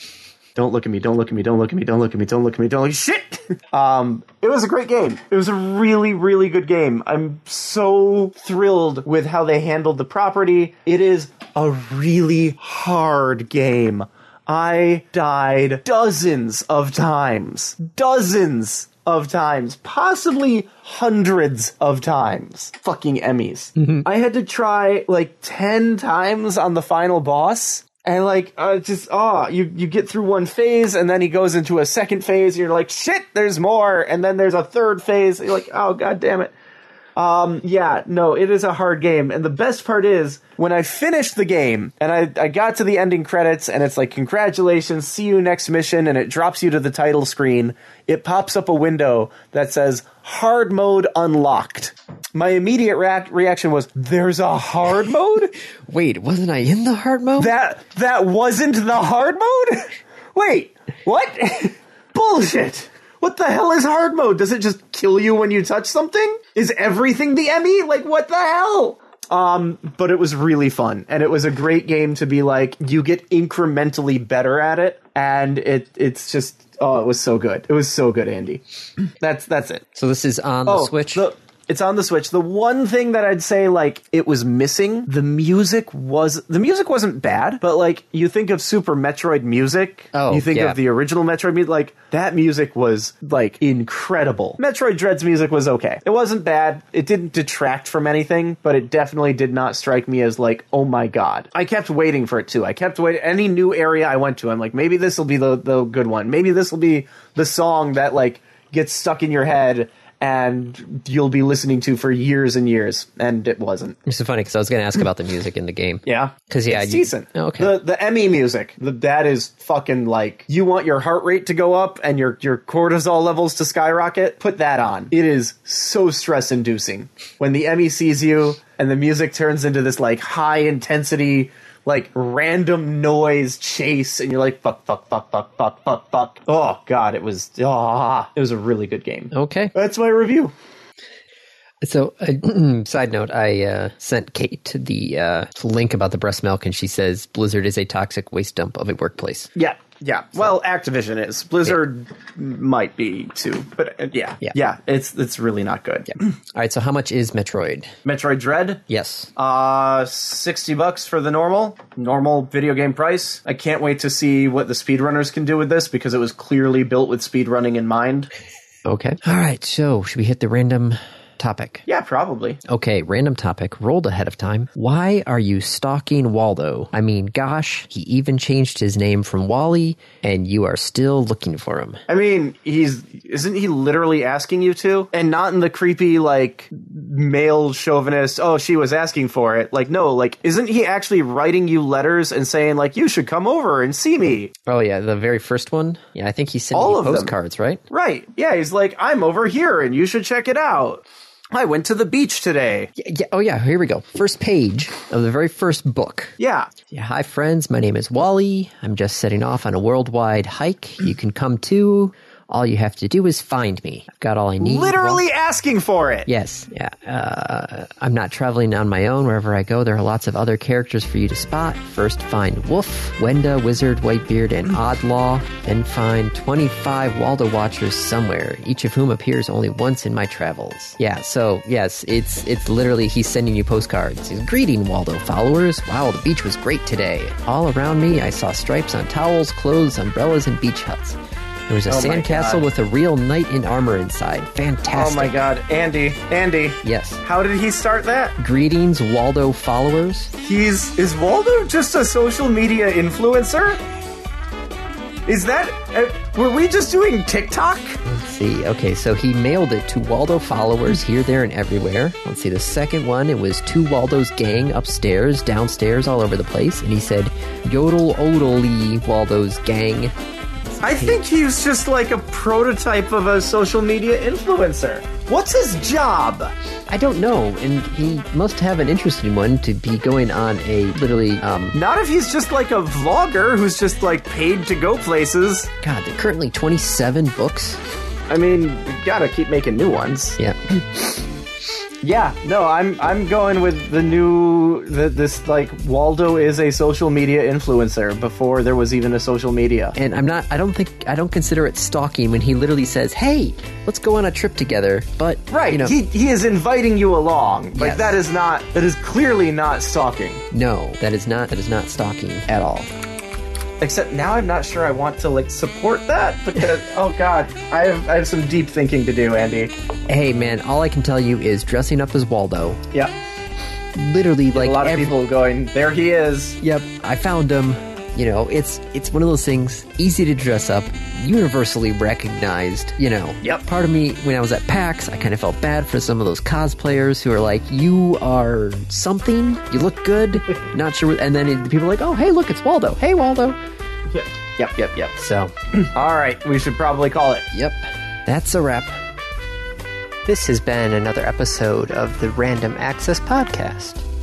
Don't look at me, don't look at me, don't look at me, don't look at me, don't look at me, don't look shit! um, it was a great game. It was a really, really good game. I'm so thrilled with how they handled the property. It is a really hard game. I died dozens of times. Dozens of times, possibly hundreds of times. Fucking Emmys. I had to try like 10 times on the final boss. And like, uh, just, oh, you, you get through one phase and then he goes into a second phase and you're like, shit, there's more. And then there's a third phase. You're like, oh, god damn it. Um, yeah, no, it is a hard game. And the best part is when I finished the game and I, I got to the ending credits and it's like, congratulations, see you next mission, and it drops you to the title screen, it pops up a window that says hard mode unlocked. My immediate react- reaction was, there's a hard mode? Wait, wasn't I in the hard mode? that, that wasn't the hard mode? Wait, what? Bullshit. What the hell is hard mode? Does it just kill you when you touch something? Is everything the Emmy? Like what the hell? Um, but it was really fun, and it was a great game to be like you get incrementally better at it, and it it's just oh, it was so good. It was so good, Andy. That's that's it. so this is on the Oh, Switch. the- it's on the Switch. The one thing that I'd say like it was missing, the music was the music wasn't bad, but like you think of Super Metroid music, Oh, you think yeah. of the original Metroid music, like that music was like incredible. Metroid Dread's music was okay. It wasn't bad. It didn't detract from anything, but it definitely did not strike me as like, oh my god. I kept waiting for it too. I kept waiting. Any new area I went to, I'm like, maybe this will be the the good one. Maybe this will be the song that like gets stuck in your head and you'll be listening to for years and years, and it wasn't. It's so funny because I was going to ask about the music in the game. Yeah, 'Cause, yeah, it's you- decent. Oh, okay. the the Emmy music, the, that is fucking like you want your heart rate to go up and your your cortisol levels to skyrocket. Put that on. It is so stress inducing when the Emmy sees you and the music turns into this like high intensity. Like random noise chase, and you're like fuck, fuck, fuck, fuck, fuck, fuck, fuck. Oh god, it was ah, it was a really good game. Okay. That's my review. So, uh, side note, I uh, sent Kate the uh, link about the breast milk, and she says Blizzard is a toxic waste dump of a workplace. Yeah, yeah. Well, Activision is. Blizzard might be too, but uh, yeah, Yeah. yeah. It's it's really not good. All right, so how much is Metroid? Metroid Dread. Yes. Uh, sixty bucks for the normal normal video game price. I can't wait to see what the speedrunners can do with this because it was clearly built with speedrunning in mind. Okay. All right, so should we hit the random topic? Yeah, probably. Okay, random topic, rolled ahead of time. Why are you stalking Waldo? I mean, gosh, he even changed his name from Wally, and you are still looking for him. I mean, he's isn't he literally asking you to, and not in the creepy like male chauvinist. Oh, she was asking for it. Like, no, like, isn't he actually writing you letters and saying like you should come over and see me? Oh, yeah, the very first one? Yeah, I think he sent All you of them. postcards, right? Right. Yeah, he's like, I'm over here and you should check it out. I went to the beach today. Yeah, yeah, oh, yeah, here we go. First page of the very first book. Yeah. Yeah, hi, friends. My name is Wally. I'm just setting off on a worldwide hike. You can come too. All you have to do is find me. I've got all I need. Literally asking for it. Yes, yeah. Uh, I'm not traveling on my own. Wherever I go, there are lots of other characters for you to spot. First, find Wolf, Wenda, Wizard, Whitebeard, and Odlaw. Then find 25 Waldo Watchers somewhere, each of whom appears only once in my travels. Yeah, so yes, it's it's literally he's sending you postcards. He's greeting Waldo followers. Wow, the beach was great today. All around me, I saw stripes on towels, clothes, umbrellas, and beach huts. There was a Oh sandcastle with a real knight in armor inside. Fantastic. Oh my god. Andy, Andy. Yes. How did he start that? Greetings, Waldo followers. He's is Waldo just a social media influencer? Is that uh, were we just doing TikTok? Let's see. Okay, so he mailed it to Waldo followers here, there, and everywhere. Let's see. The second one, it was to Waldo's gang upstairs, downstairs, all over the place. And he said, Yodel Odely, Waldo's gang. I think he's just like a prototype of a social media influencer. What's his job? I don't know. And he must have an interesting one to be going on a literally, um, Not if he's just like a vlogger who's just like paid to go places. God, there are currently 27 books. I mean, you gotta keep making new ones. Yeah. Yeah, no, I'm I'm going with the new the, this like Waldo is a social media influencer before there was even a social media. And I'm not, I don't think, I don't consider it stalking when he literally says, hey, let's go on a trip together. But, Right, you know, he he is inviting you along. Like Yes. that is not that is clearly not stalking. no, that is not, that is not stalking at all. Except now I'm not sure I want to like support that because oh god, I have I have some deep thinking to do, Andy. Hey man, all I can tell you is dressing up as Waldo. Yeah, Literally, like a lot of every- people going there. He is. Yep, I found him. You know, it's it's one of those things easy to dress up, universally recognized. You know, Yep. Part of me, when I was at PAX, I kind of felt bad for some of those cosplayers who are like, "You are something. You look good. Not sure." what-" And then it, people are like, "Oh, hey, look, it's Waldo. Hey, Waldo." Yep, yep, yep. So, All right, we should probably call it. Yep. That's a wrap. This has been another episode of the Random Access Podcast.